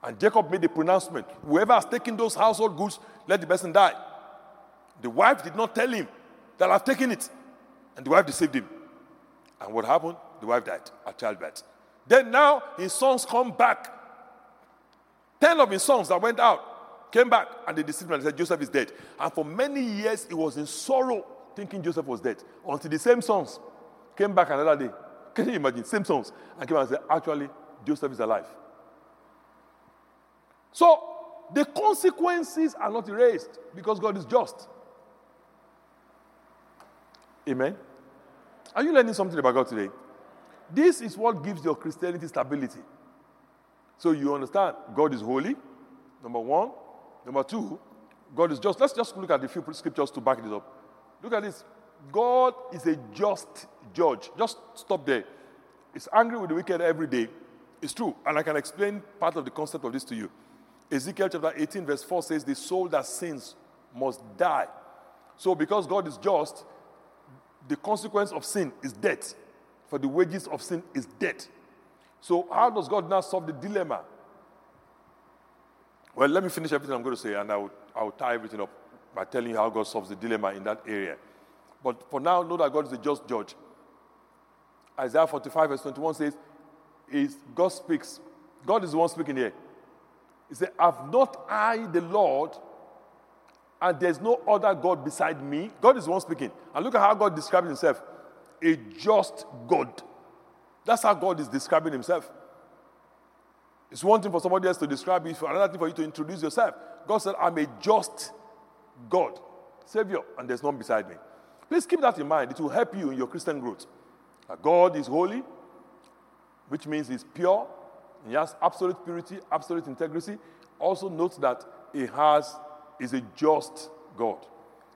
And Jacob made a pronouncement whoever has taken those household goods, let the person die. The wife did not tell him that I've taken it. And the wife deceived him. And what happened? The wife died at childbirth. Then now his sons come back. Ten of his sons that went out came back and they deceived him and said, Joseph is dead. And for many years he was in sorrow thinking Joseph was dead. Until the same sons came back another day. Can you imagine? Same sons. And came and said, Actually, Joseph is alive. So the consequences are not erased because God is just. Amen. Are you learning something about God today? This is what gives your Christianity stability. So you understand God is holy, number one. Number two, God is just. Let's just look at the few scriptures to back this up. Look at this. God is a just judge. Just stop there. He's angry with the wicked every day. It's true. And I can explain part of the concept of this to you. Ezekiel chapter 18, verse 4 says, The soul that sins must die. So, because God is just, the consequence of sin is death. For the wages of sin is death. So, how does God now solve the dilemma? Well, let me finish everything I'm going to say, and I will, I will tie everything up by telling you how God solves the dilemma in that area. But for now, know that God is a just judge. Isaiah 45, verse 21 says, is God speaks. God is the one speaking here. He said, Have not I the Lord, and there's no other God beside me? God is one speaking. And look at how God describes himself a just God. That's how God is describing himself. It's one thing for somebody else to describe you, another thing for you to introduce yourself. God said, I'm a just God, Savior, and there's none beside me. Please keep that in mind. It will help you in your Christian growth. God is holy, which means He's pure, he has absolute purity, absolute integrity. Also note that he has is a just God.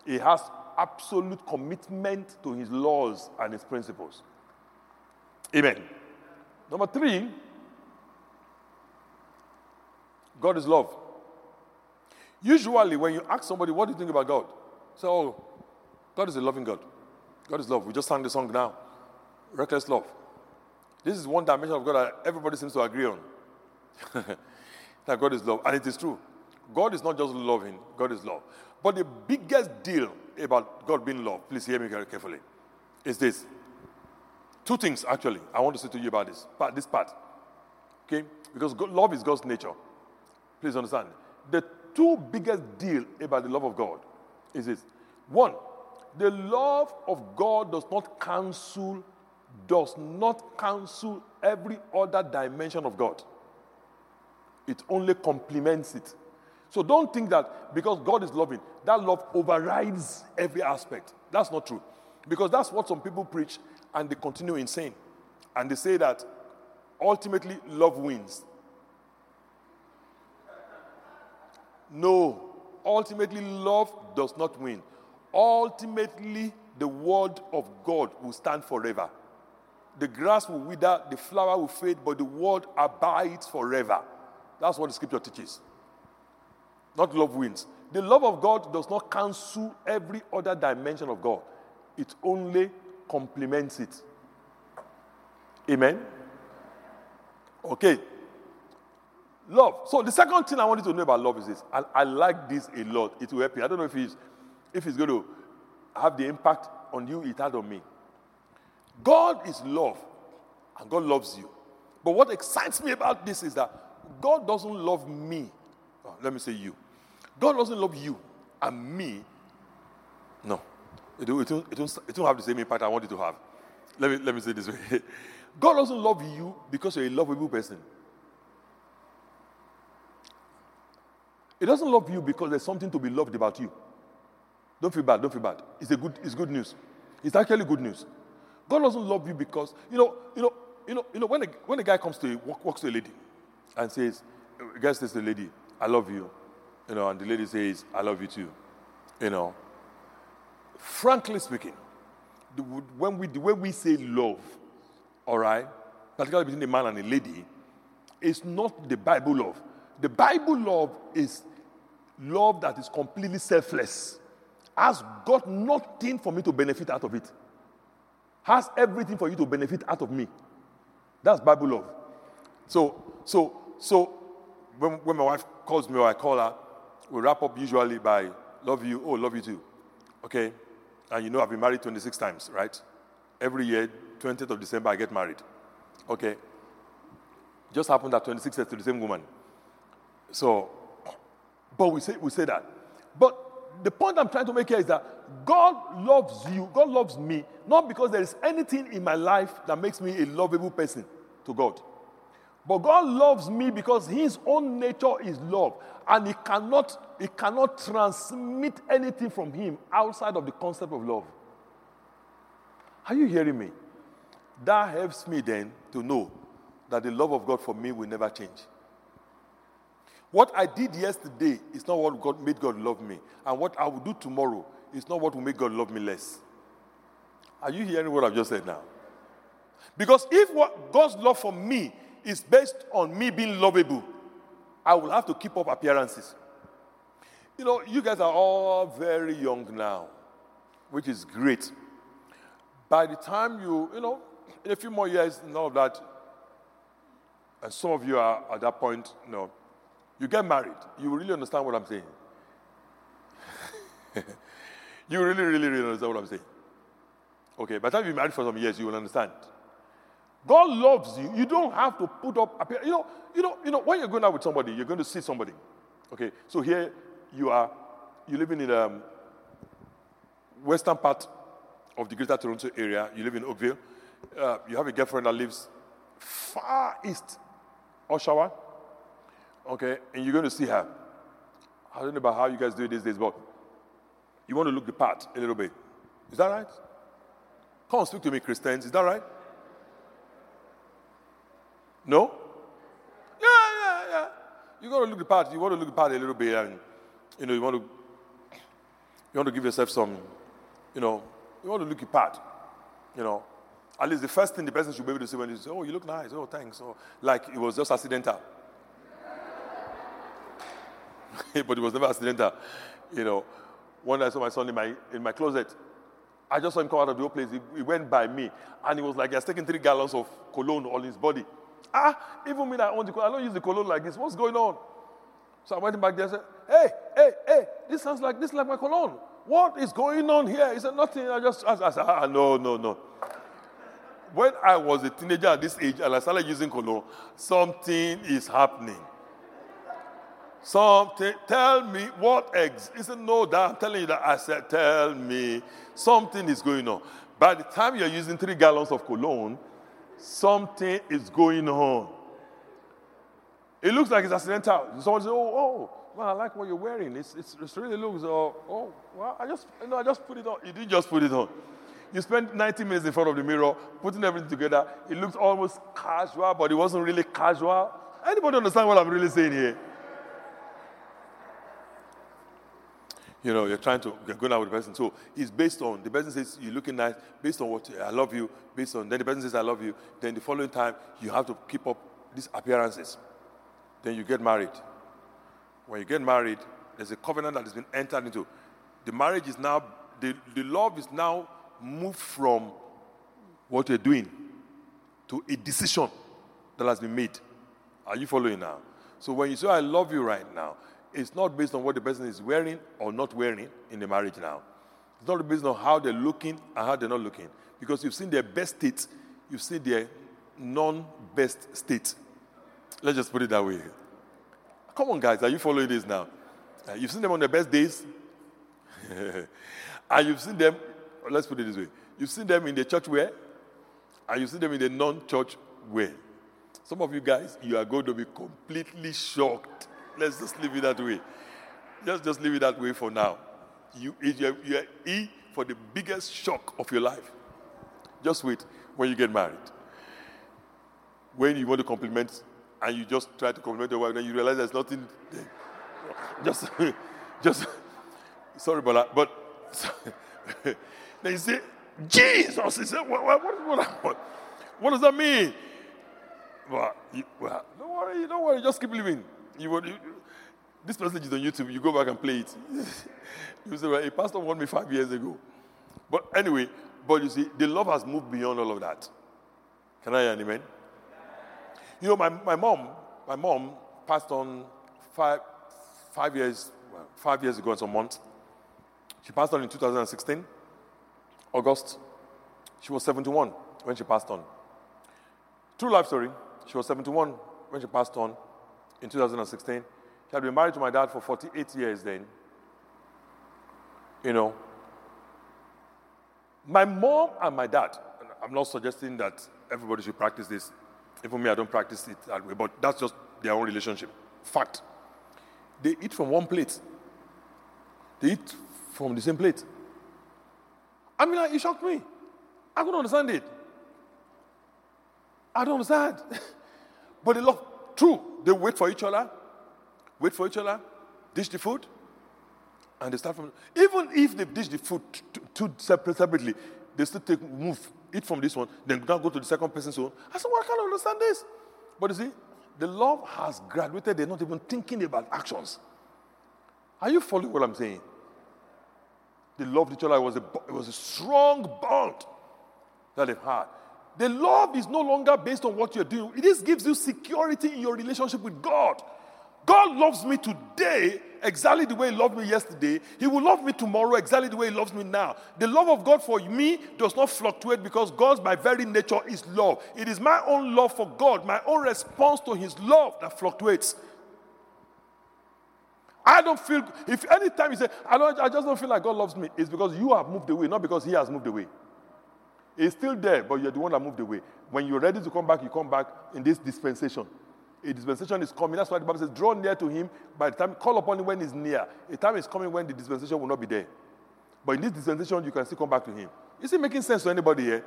He has absolute commitment to his laws and his principles. Amen. Number three, God is love. Usually, when you ask somebody, What do you think about God? Say, Oh, God is a loving God. God is love. We just sang the song now. Reckless love. This is one dimension of God that everybody seems to agree on. that God is love. And it is true. God is not just loving, God is love. But the biggest deal about God being love, please hear me very carefully, is this. Two things, actually, I want to say to you about this part. This part. Okay? Because God, love is God's nature. Please understand. The two biggest deal about the love of God is this. One, the love of God does not cancel does not cancel every other dimension of God. It only complements it. So don't think that because God is loving, that love overrides every aspect. That's not true. Because that's what some people preach and they continue insane. And they say that ultimately love wins. No, ultimately love does not win. Ultimately, the word of God will stand forever. The grass will wither, the flower will fade, but the word abides forever. That's what the scripture teaches. Not love wins. The love of God does not cancel every other dimension of God, it only complements it. Amen? Okay. Love. So the second thing I wanted to know about love is this. I, I like this a lot. It will help you. I don't know if it's if it's going to have the impact on you it had on me. God is love, and God loves you. But what excites me about this is that God doesn't love me. Oh, let me say you. God doesn't love you and me. No. It, it, it, it, it won't have the same impact I want it to have. Let me, let me say this way God doesn't love you because you're a lovable person. He doesn't love you because there's something to be loved about you. Don't feel bad, don't feel bad. It's, a good, it's good news. It's actually good news. God doesn't love you because, you know, you know, you know, you know when, a, when a guy comes to walk, walks to a lady and says, a guy says to the lady, I love you, you know, and the lady says, I love you too, you know, frankly speaking, the, when we, the way we say love, all right, particularly between a man and a lady, is not the Bible love. The Bible love is love that is completely selfless, has got nothing for me to benefit out of it, has everything for you to benefit out of me. That's Bible love. So, so, so when, when my wife calls me or I call her, we wrap up usually by love you, oh, love you too. Okay? And you know I've been married 26 times, right? Every year, 20th of December, I get married. Okay? Just happened that 26th to the same woman. So, but we say, we say that. But the point I'm trying to make here is that God loves you, God loves me, not because there is anything in my life that makes me a lovable person to God. But God loves me because his own nature is love. And he cannot, he cannot transmit anything from him outside of the concept of love. Are you hearing me? That helps me then to know that the love of God for me will never change. What I did yesterday is not what God made God love me. And what I will do tomorrow is not what will make God love me less. Are you hearing what I've just said now? Because if what God's love for me is based on me being lovable, I will have to keep up appearances. You know, you guys are all very young now, which is great. By the time you, you know, in a few more years all of that, and some of you are at that point, you know, you get married, you will really understand what I'm saying. you really, really, really understand what I'm saying. Okay, by the time you're married for some years, you will understand. God loves you. You don't have to put up. You know, you know, you know. When you're going out with somebody, you're going to see somebody. Okay, so here you are. You're living in the um, western part of the Greater Toronto area. You live in Oakville. Uh, you have a girlfriend that lives far east, Oshawa. Okay, and you're going to see her. I don't know about how you guys do it these days, but you want to look the part a little bit. Is that right? Come speak to me, Christians. Is that right? No? Yeah, yeah, yeah. You got to look the part. You want to look the part a little bit, and you know you want to you want to give yourself some, you know, you want to look the part. You know, at least the first thing the person should be able to say when you say, "Oh, you look nice. Oh, thanks." Oh, like it was just accidental. but it was never accidental. You know, one day I saw my son in my in my closet. I just saw him come out of the old place. He, he went by me, and he was like, he has taken three gallons of cologne on his body. Ah, even me that own the cologne, I don't use the cologne like this. What's going on? So I went back there and said, Hey, hey, hey, this sounds like this like my cologne. What is going on here? He said, Nothing. I just I, I said, ah, no, no, no. When I was a teenager at this age and I started using cologne, something is happening. Something, tell me what eggs. He said, No, that I'm telling you that. I said, Tell me something is going on. By the time you're using three gallons of cologne, something is going on. It looks like it's accidental. Someone says, oh, oh, well, I like what you're wearing. It's, it's, it really looks, oh, oh, well, I just, you know, I just put it on. You didn't just put it on. You spent 90 minutes in front of the mirror, putting everything together. It looks almost casual, but it wasn't really casual. Anybody understand what I'm really saying here? You know, you're trying to you're going out with the person. So it's based on the person says you're looking nice, based on what I love you, based on then the person says I love you. Then the following time you have to keep up these appearances. Then you get married. When you get married, there's a covenant that has been entered into. The marriage is now the, the love is now moved from what you're doing to a decision that has been made. Are you following now? So when you say I love you right now, it's not based on what the person is wearing or not wearing in the marriage now. It's not based on how they're looking and how they're not looking. Because you've seen their best state, you've seen their non best state. Let's just put it that way. Come on, guys, are you following this now? Uh, you've seen them on their best days, and you've seen them, let's put it this way you've seen them in the church wear, and you've seen them in the non church wear. Some of you guys, you are going to be completely shocked Let's just leave it that way. Just, just leave it that way for now. You, you're, you're E for the biggest shock of your life. Just wait when you get married. When you want to compliment and you just try to compliment your wife, then you realize there's nothing there. Just, just, sorry about that, but then you say, Jesus. He said, what, what, what, what, what does that mean? Well, you, well, don't worry, don't worry, just keep living. You you, this message is on YouTube. You go back and play it. you say, well, a pastor warned me five years ago. But anyway, but you see, the love has moved beyond all of that. Can I hear amen? You know, my, my mom, my mom passed on five, five years, well, five years ago and some months. She passed on in 2016, August. She was 71 when she passed on. True life story. She was 71 when she passed on in 2016. She had been married to my dad for 48 years then. You know. My mom and my dad, I'm not suggesting that everybody should practice this. Even me, I don't practice it that way, but that's just their own relationship. Fact. They eat from one plate. They eat from the same plate. I mean, it shocked me. I couldn't understand it. I don't understand. but they love True, they wait for each other, wait for each other, dish the food, and they start from. Even if they dish the food two separate, separately, they still take move, eat from this one, then now go to the second person's own. I said, well, I can't understand this. But you see, the love has graduated, they're not even thinking about actions. Are you following what I'm saying? They loved each other. It was a, it was a strong bond that they've had. The love is no longer based on what you're doing. This gives you security in your relationship with God. God loves me today exactly the way He loved me yesterday. He will love me tomorrow exactly the way He loves me now. The love of God for me does not fluctuate because God's by very nature, is love. It is my own love for God, my own response to His love that fluctuates. I don't feel, if anytime you say, I, don't, I just don't feel like God loves me, it's because you have moved away, not because He has moved away. It's still there, but you're the one that moved away. When you're ready to come back, you come back in this dispensation. A dispensation is coming. That's why the Bible says, draw near to him by the time, call upon him when he's near. A time is coming when the dispensation will not be there. But in this dispensation, you can still come back to him. Is it making sense to anybody here?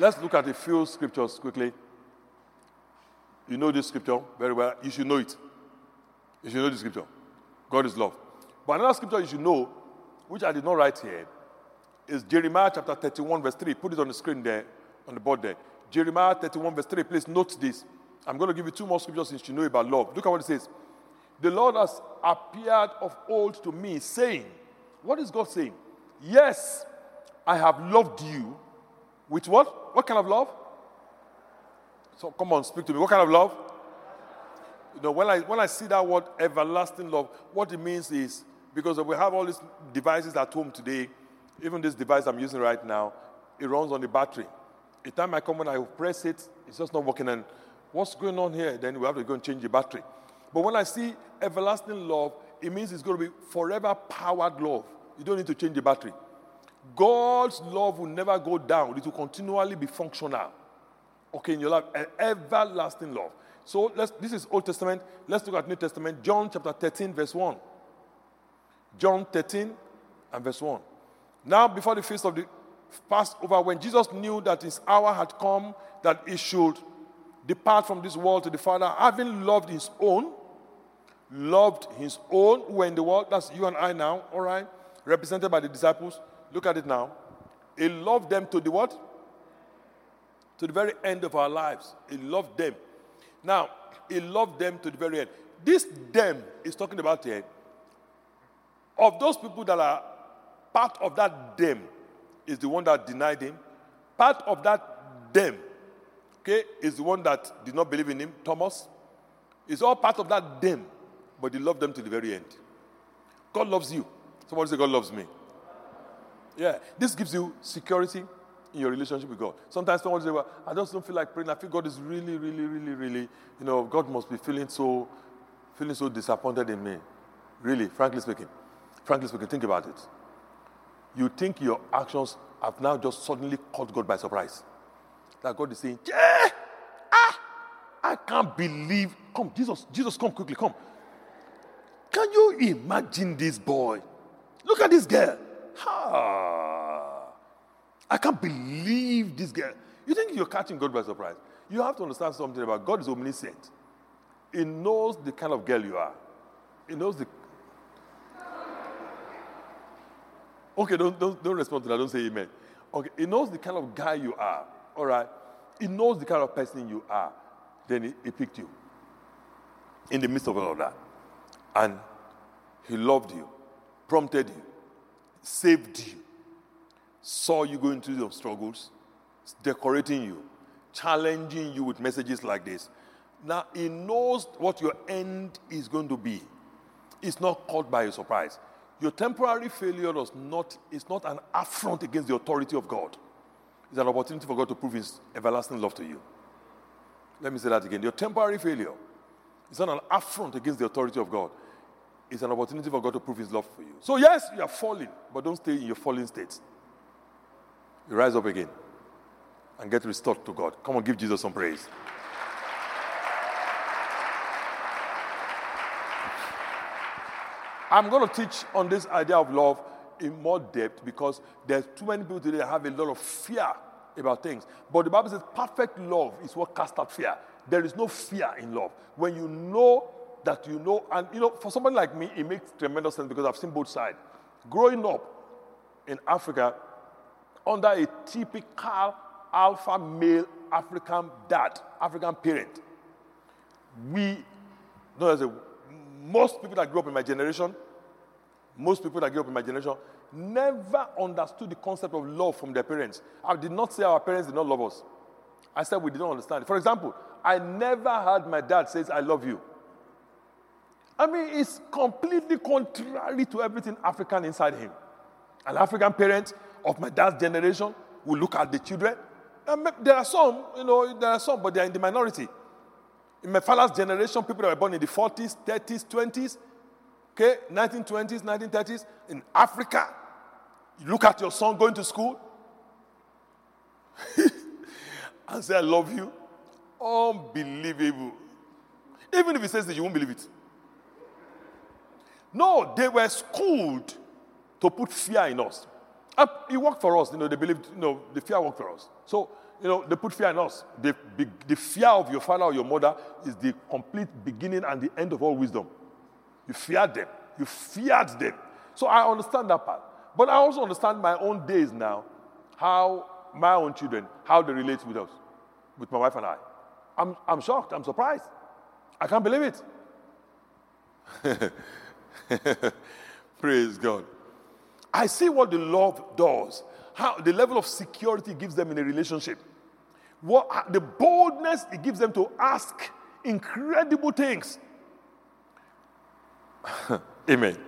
Let's look at a few scriptures quickly. You know this scripture very well. You should know it. You should know this scripture. God is love. But another scripture you should know, which I did not write here, is Jeremiah chapter 31, verse 3. Put it on the screen there, on the board there. Jeremiah 31, verse 3. Please note this. I'm going to give you two more scriptures since you know about love. Look at what it says. The Lord has appeared of old to me, saying, What is God saying? Yes, I have loved you. With what? What kind of love? So come on, speak to me. What kind of love? You know, when I, when I see that word everlasting love, what it means is because we have all these devices at home today, even this device I'm using right now, it runs on the battery. The time I come when I press it, it's just not working. And what's going on here? Then we have to go and change the battery. But when I see everlasting love, it means it's going to be forever powered love. You don't need to change the battery. God's love will never go down, it will continually be functional. Okay, in your life, an everlasting love. So let's, this is Old Testament. Let's look at New Testament. John chapter 13, verse 1. John 13 and verse 1. Now, before the feast of the Passover, when Jesus knew that his hour had come, that he should depart from this world to the Father, having loved his own, loved his own who were in the world. That's you and I now, all right? Represented by the disciples. Look at it now. He loved them to the what? To the very end of our lives. He loved them. Now, he loved them to the very end. This them is talking about here. Of those people that are part of that them is the one that denied him. Part of that them, okay, is the one that did not believe in him, Thomas. It's all part of that them but he loved them to the very end. God loves you. Somebody say, God loves me. Yeah, this gives you security in your relationship with God. Sometimes someone say, Well, I just don't feel like praying. I feel God is really, really, really, really, you know, God must be feeling so, feeling so disappointed in me. Really, frankly speaking. Frankly speaking, think about it. You think your actions have now just suddenly caught God by surprise. That God is saying, Yeah, ah, I can't believe. Come, Jesus, Jesus, come quickly, come. Can you imagine this boy? Look at this girl. Ha! I can't believe this girl. You think you're catching God by surprise? You have to understand something about God is omniscient. He knows the kind of girl you are. He knows the. Okay, don't, don't, don't respond to that. Don't say amen. Okay, he knows the kind of guy you are. All right? He knows the kind of person you are. Then he, he picked you in the midst of all of that. And he loved you, prompted you, saved you, saw you going through your struggles, decorating you, challenging you with messages like this. Now he knows what your end is going to be. It's not caught by a surprise. Your temporary failure does not, is not an affront against the authority of God. It's an opportunity for God to prove his everlasting love to you. Let me say that again. Your temporary failure is not an affront against the authority of God it's an opportunity for God to prove His love for you. So, yes, you are falling, but don't stay in your falling state. You rise up again and get restored to God. Come on, give Jesus some praise. I'm going to teach on this idea of love in more depth because there's too many people today that have a lot of fear about things. But the Bible says perfect love is what casts out fear. There is no fear in love. When you know that you know, and you know, for somebody like me, it makes tremendous sense because I've seen both sides. Growing up in Africa under a typical alpha male African dad, African parent, we, no, as a, most people that grew up in my generation, most people that grew up in my generation never understood the concept of love from their parents. I did not say our parents did not love us. I said we did not understand. For example, I never heard my dad say, I love you. I mean, it's completely contrary to everything African inside him. An African parent of my dad's generation will look at the children. And there are some, you know, there are some, but they are in the minority. In my father's generation, people that were born in the 40s, 30s, 20s, okay, 1920s, 1930s, in Africa, you look at your son going to school and say, I love you. Unbelievable. Even if he says that, you won't believe it. No, they were schooled to put fear in us. It worked for us. You know, they believed, you know, the fear worked for us. So, you know, they put fear in us. The, the fear of your father or your mother is the complete beginning and the end of all wisdom. You feared them. You feared them. So I understand that part. But I also understand my own days now, how my own children, how they relate with us, with my wife and I. I'm, I'm shocked. I'm surprised. I can't believe it. Praise God. I see what the love does, how the level of security gives them in a relationship, what the boldness it gives them to ask incredible things. Amen.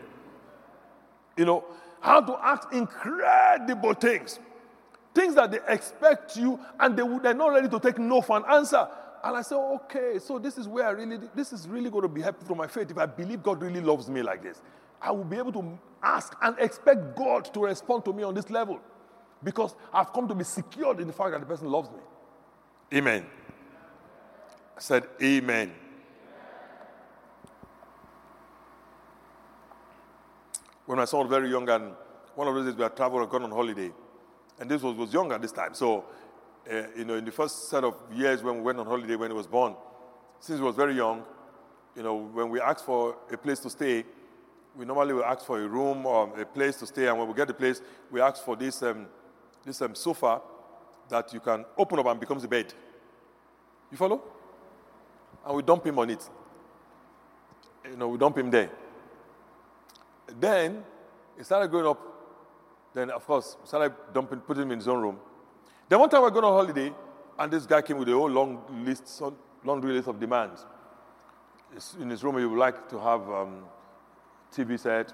You know, how to ask incredible things. Things that they expect you and they they're not ready to take no for an answer. And I said, okay, so this is where I really, this is really going to be helpful for my faith. If I believe God really loves me like this, I will be able to ask and expect God to respond to me on this level because I've come to be secured in the fact that the person loves me. Amen. I said, Amen. When I was very young, and one of those days we had traveled and gone on holiday, and this was, was young at this time. So, uh, you know, in the first set of years when we went on holiday when he was born, since he was very young, you know, when we asked for a place to stay, we normally will ask for a room or a place to stay, and when we get the place, we ask for this, um, this um, sofa that you can open up and becomes a bed. You follow? And we dump him on it. You know, we dump him there. Then he started growing up. Then, of course, we started dumping, putting him in his own room. Then one time we were going on holiday, and this guy came with a whole long list, long list of demands. In his room, he would like to have um, TV set,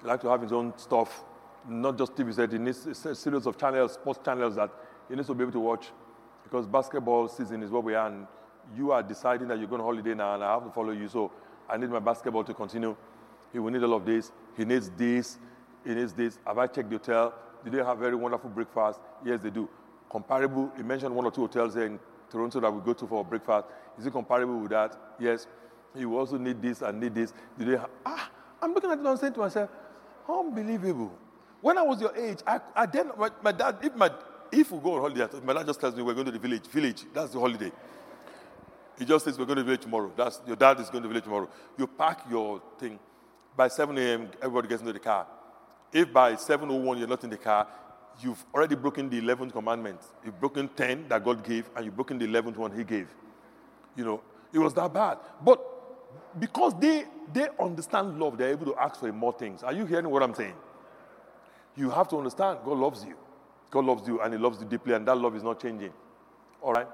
he like to have his own stuff, not just TV set. He needs a series of channels, sports channels that he needs to be able to watch, because basketball season is what we are, and you are deciding that you're going on holiday now, and I have to follow you. So I need my basketball to continue. He will need all of this. He needs this. He needs this. Have I checked the hotel? Do they have very wonderful breakfast? Yes, they do. Comparable, he mentioned one or two hotels here in Toronto that we go to for breakfast. Is it comparable with that? Yes. He will also need this and need this. Do they have, ah, I'm looking at it and saying to myself, unbelievable. When I was your age, I, I then, my, my dad, if, my, if we go on holiday, my dad just tells me we're going to the village. Village, that's the holiday. He just says we're going to the village tomorrow. That's, your dad is going to the village tomorrow. You pack your thing by 7 a.m., everybody gets into the car. If by 7.01 you're not in the car, you've already broken the 11th commandment. You've broken 10 that God gave, and you've broken the 11th one He gave. You know, it was that bad. But because they, they understand love, they're able to ask for more things. Are you hearing what I'm saying? You have to understand God loves you. God loves you, and He loves you deeply, and that love is not changing. All right?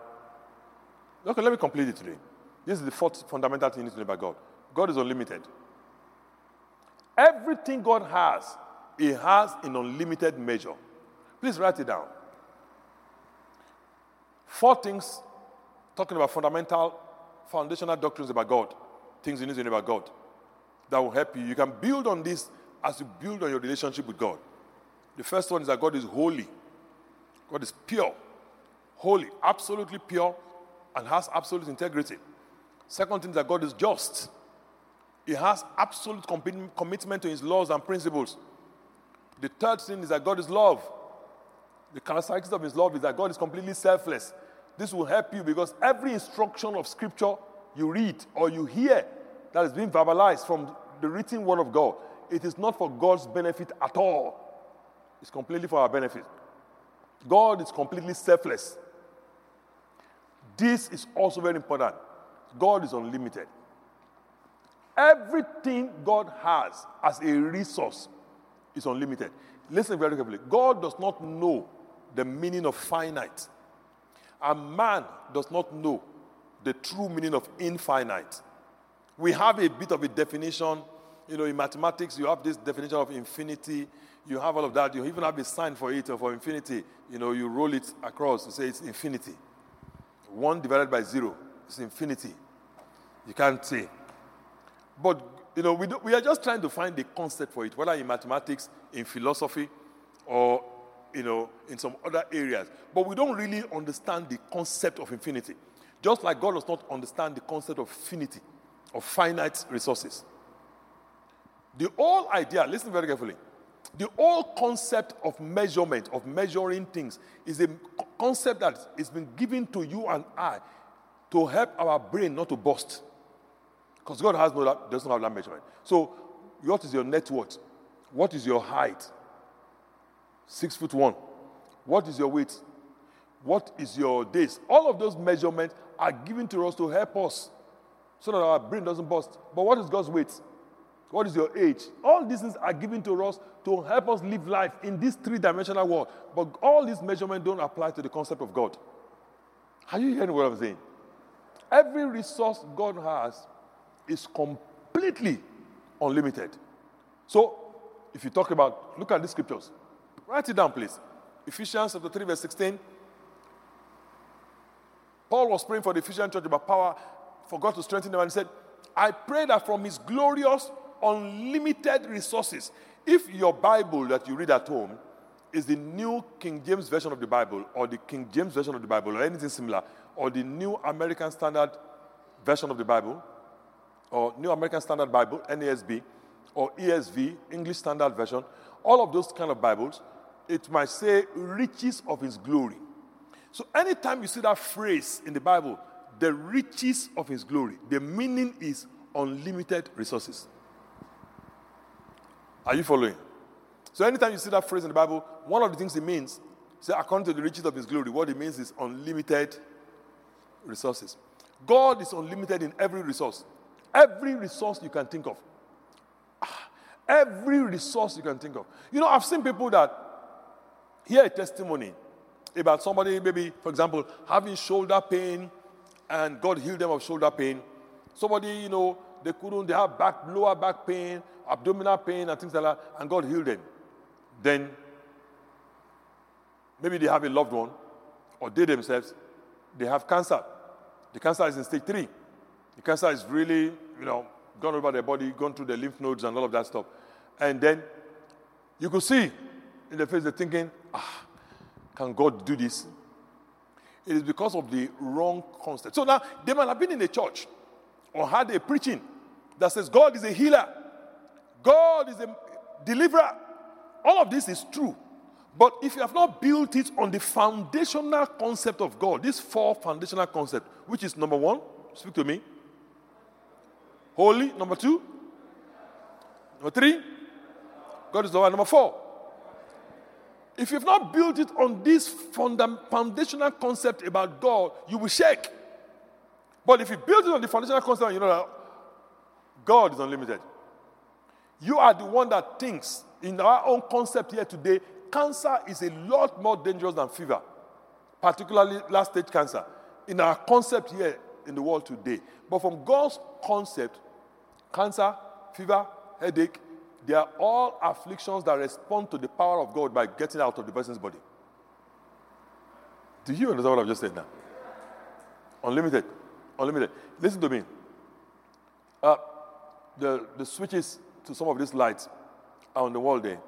Okay, let me complete it today. This is the fourth fundamental thing you need to know about God God is unlimited. Everything God has, He has in unlimited measure. Please write it down. Four things talking about fundamental, foundational doctrines about God, things you need to know about God that will help you. You can build on this as you build on your relationship with God. The first one is that God is holy, God is pure, holy, absolutely pure, and has absolute integrity. Second thing is that God is just. He has absolute commitment to his laws and principles. The third thing is that God is love. The characteristics of his love is that God is completely selfless. This will help you because every instruction of scripture you read or you hear that is being verbalized from the written word of God, it is not for God's benefit at all. It's completely for our benefit. God is completely selfless. This is also very important. God is unlimited. Everything God has as a resource is unlimited. Listen very carefully. God does not know the meaning of finite, and man does not know the true meaning of infinite. We have a bit of a definition. You know, in mathematics, you have this definition of infinity. You have all of that. You even have a sign for it or for infinity. You know, you roll it across. You say it's infinity. One divided by zero is infinity. You can't say. But you know, we, do, we are just trying to find the concept for it, whether in mathematics, in philosophy, or you know, in some other areas. But we don't really understand the concept of infinity. Just like God does not understand the concept of finity, of finite resources. The whole idea, listen very carefully, the whole concept of measurement, of measuring things, is a concept that has been given to you and I to help our brain not to burst. Because God has no doesn't have that measurement. So, what is your net worth? What is your height? Six foot one. What is your weight? What is your days? All of those measurements are given to us to help us so that our brain doesn't burst. But what is God's weight? What is your age? All these things are given to us to help us live life in this three dimensional world. But all these measurements don't apply to the concept of God. Are you hearing what I'm saying? Every resource God has is completely unlimited. So, if you talk about, look at the scriptures. Write it down, please. Ephesians chapter 3, verse 16. Paul was praying for the Ephesian church about power for God to strengthen them, and he said, I pray that from his glorious, unlimited resources, If your Bible that you read at home is the New King James Version of the Bible, or the King James Version of the Bible, or anything similar, or the New American Standard Version of the Bible, or New American Standard Bible, NASB, or ESV, English Standard Version, all of those kind of Bibles, it might say riches of his glory. So anytime you see that phrase in the Bible, the riches of his glory, the meaning is unlimited resources. Are you following? So anytime you see that phrase in the Bible, one of the things it means, say according to the riches of his glory, what it means is unlimited resources. God is unlimited in every resource. Every resource you can think of. Ah, every resource you can think of. You know, I've seen people that hear a testimony about somebody, maybe, for example, having shoulder pain and God healed them of shoulder pain. Somebody, you know, they couldn't, they have back, lower back pain, abdominal pain, and things like that, and God healed them. Then maybe they have a loved one, or they themselves, they have cancer. The cancer is in stage three. The cancer is really, you know, gone over their body, gone through the lymph nodes and all of that stuff. And then you could see in the face they're thinking, ah, can God do this? It is because of the wrong concept. So now they might have been in a church or had a preaching that says God is a healer, God is a deliverer. All of this is true. But if you have not built it on the foundational concept of God, these four foundational concepts, which is number one, speak to me. Holy, number two. Number three, God is the one. Number four, if you've not built it on this foundational concept about God, you will shake. But if you build it on the foundational concept, you know that God is unlimited. You are the one that thinks, in our own concept here today, cancer is a lot more dangerous than fever, particularly last stage cancer, in our concept here in the world today. But from God's concept, cancer, fever, headache, they are all afflictions that respond to the power of God by getting out of the person's body. Do you understand what I've just said now? Unlimited. Unlimited. Listen to me. Uh, the, the switches to some of these lights are on the wall there.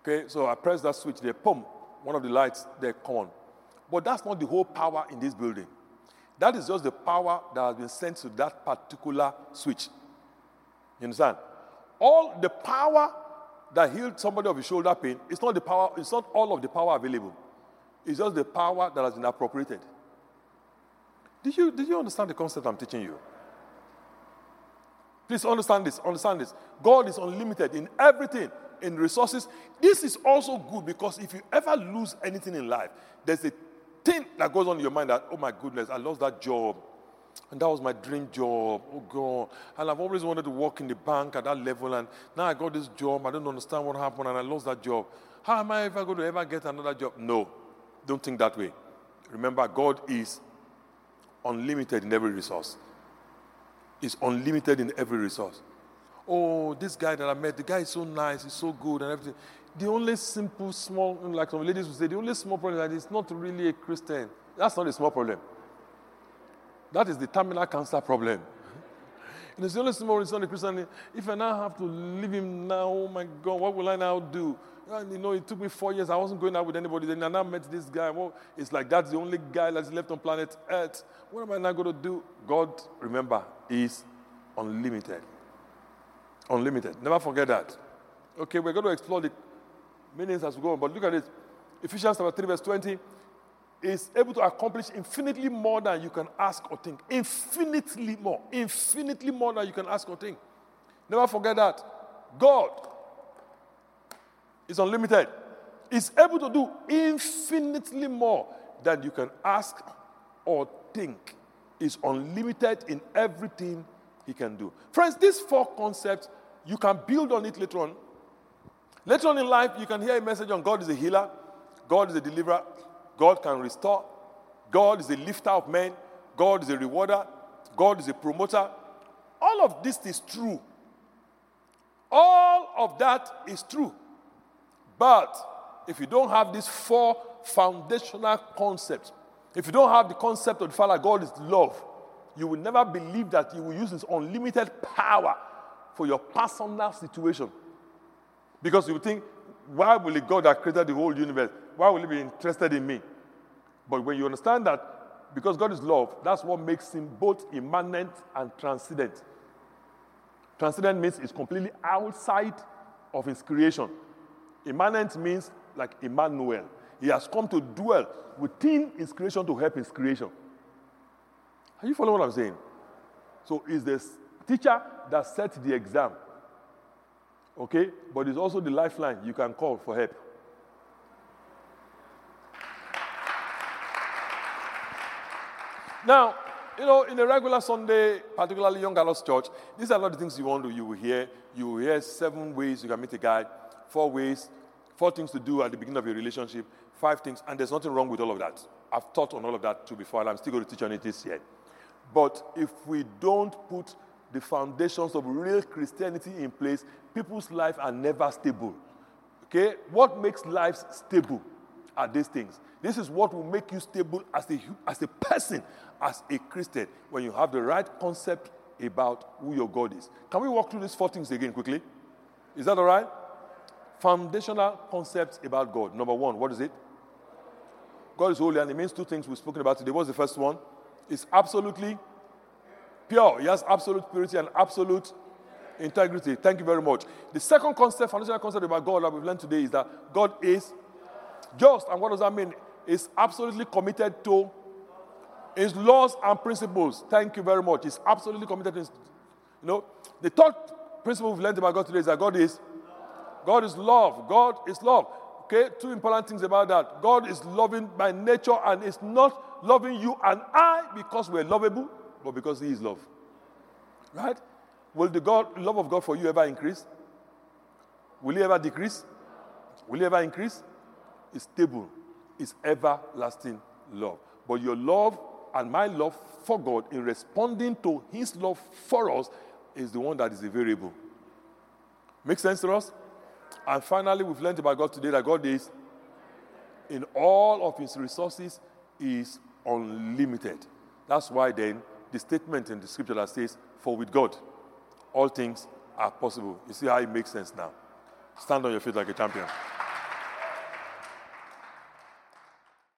Okay, so I press that switch there, boom, one of the lights there come on. But that's not the whole power in this building. That is just the power that has been sent to that particular switch. You understand? all the power that healed somebody of his shoulder pain, it's not the power, it's not all of the power available. It's just the power that has been appropriated. Did you, did you understand the concept I'm teaching you? Please understand this, understand this. God is unlimited in everything, in resources. This is also good because if you ever lose anything in life, there's a thing that goes on in your mind that, oh my goodness, I lost that job. And that was my dream job. Oh God. And I've always wanted to work in the bank at that level. And now I got this job. I don't understand what happened and I lost that job. How am I ever going to ever get another job? No. Don't think that way. Remember, God is unlimited in every resource. Is unlimited in every resource. Oh, this guy that I met, the guy is so nice, he's so good and everything. The only simple, small, like some ladies would say, the only small problem is that he's not really a Christian. That's not a small problem. That is the terminal cancer problem. And it's the only small reason the Christian. If I now have to leave him now, oh my God, what will I now do? And, you know, it took me four years. I wasn't going out with anybody. Then I now met this guy. Well, it's like that's the only guy that's left on planet Earth. What am I now going to do? God, remember, is unlimited. Unlimited. Never forget that. Okay, we're going to explore the meanings as we go on. But look at it. Ephesians chapter 3, verse 20 is able to accomplish infinitely more than you can ask or think. Infinitely more. Infinitely more than you can ask or think. Never forget that. God is unlimited. Is able to do infinitely more than you can ask or think. Is unlimited in everything he can do. Friends, these four concepts, you can build on it later on. Later on in life, you can hear a message on God is a healer, God is a deliverer, God can restore. God is a lifter of men. God is a rewarder. God is a promoter. All of this is true. All of that is true. But if you don't have these four foundational concepts, if you don't have the concept of the Father, God is love, you will never believe that He will use His unlimited power for your personal situation. Because you think, why will God that created the whole universe, why will he be interested in me? But when you understand that, because God is love, that's what makes him both immanent and transcendent. Transcendent means it's completely outside of his creation. Immanent means like Emmanuel. He has come to dwell within his creation to help his creation. Are you following what I'm saying? So is the teacher that sets the exam. Okay? But it's also the lifeline you can call for help. Now, you know, in a regular Sunday, particularly Young Adults Church, these are not the things you want to, you will hear. You will hear seven ways you can meet a guy, four ways, four things to do at the beginning of your relationship, five things, and there's nothing wrong with all of that. I've taught on all of that too before, and I'm still going to teach on it this year. But if we don't put the foundations of real Christianity in place, people's lives are never stable. Okay? What makes lives stable are these things. This is what will make you stable as a, as a person, as a Christian, when you have the right concept about who your God is. Can we walk through these four things again quickly? Is that all right? Foundational concepts about God. Number one, what is it? God is holy, and it means two things we've spoken about today. What's the first one? It's absolutely pure. He has absolute purity and absolute integrity. Thank you very much. The second concept, foundational concept about God that we've learned today is that God is just. And what does that mean? Is absolutely committed to his laws and principles. Thank you very much. He's absolutely committed to his, you know. The third principle we've learned about God today is that God is God is love. God is love. Okay, two important things about that. God is loving by nature and is not loving you and I because we're lovable, but because He is love. Right? Will the God, love of God for you ever increase? Will He ever decrease? Will He ever increase? It's stable. It's everlasting love. But your love and my love for God in responding to His love for us is the one that is a variable. Make sense to us? And finally, we've learned about God today that God is, in all of His resources, is unlimited. That's why then the statement in the scripture that says, For with God, all things are possible. You see how it makes sense now. Stand on your feet like a champion.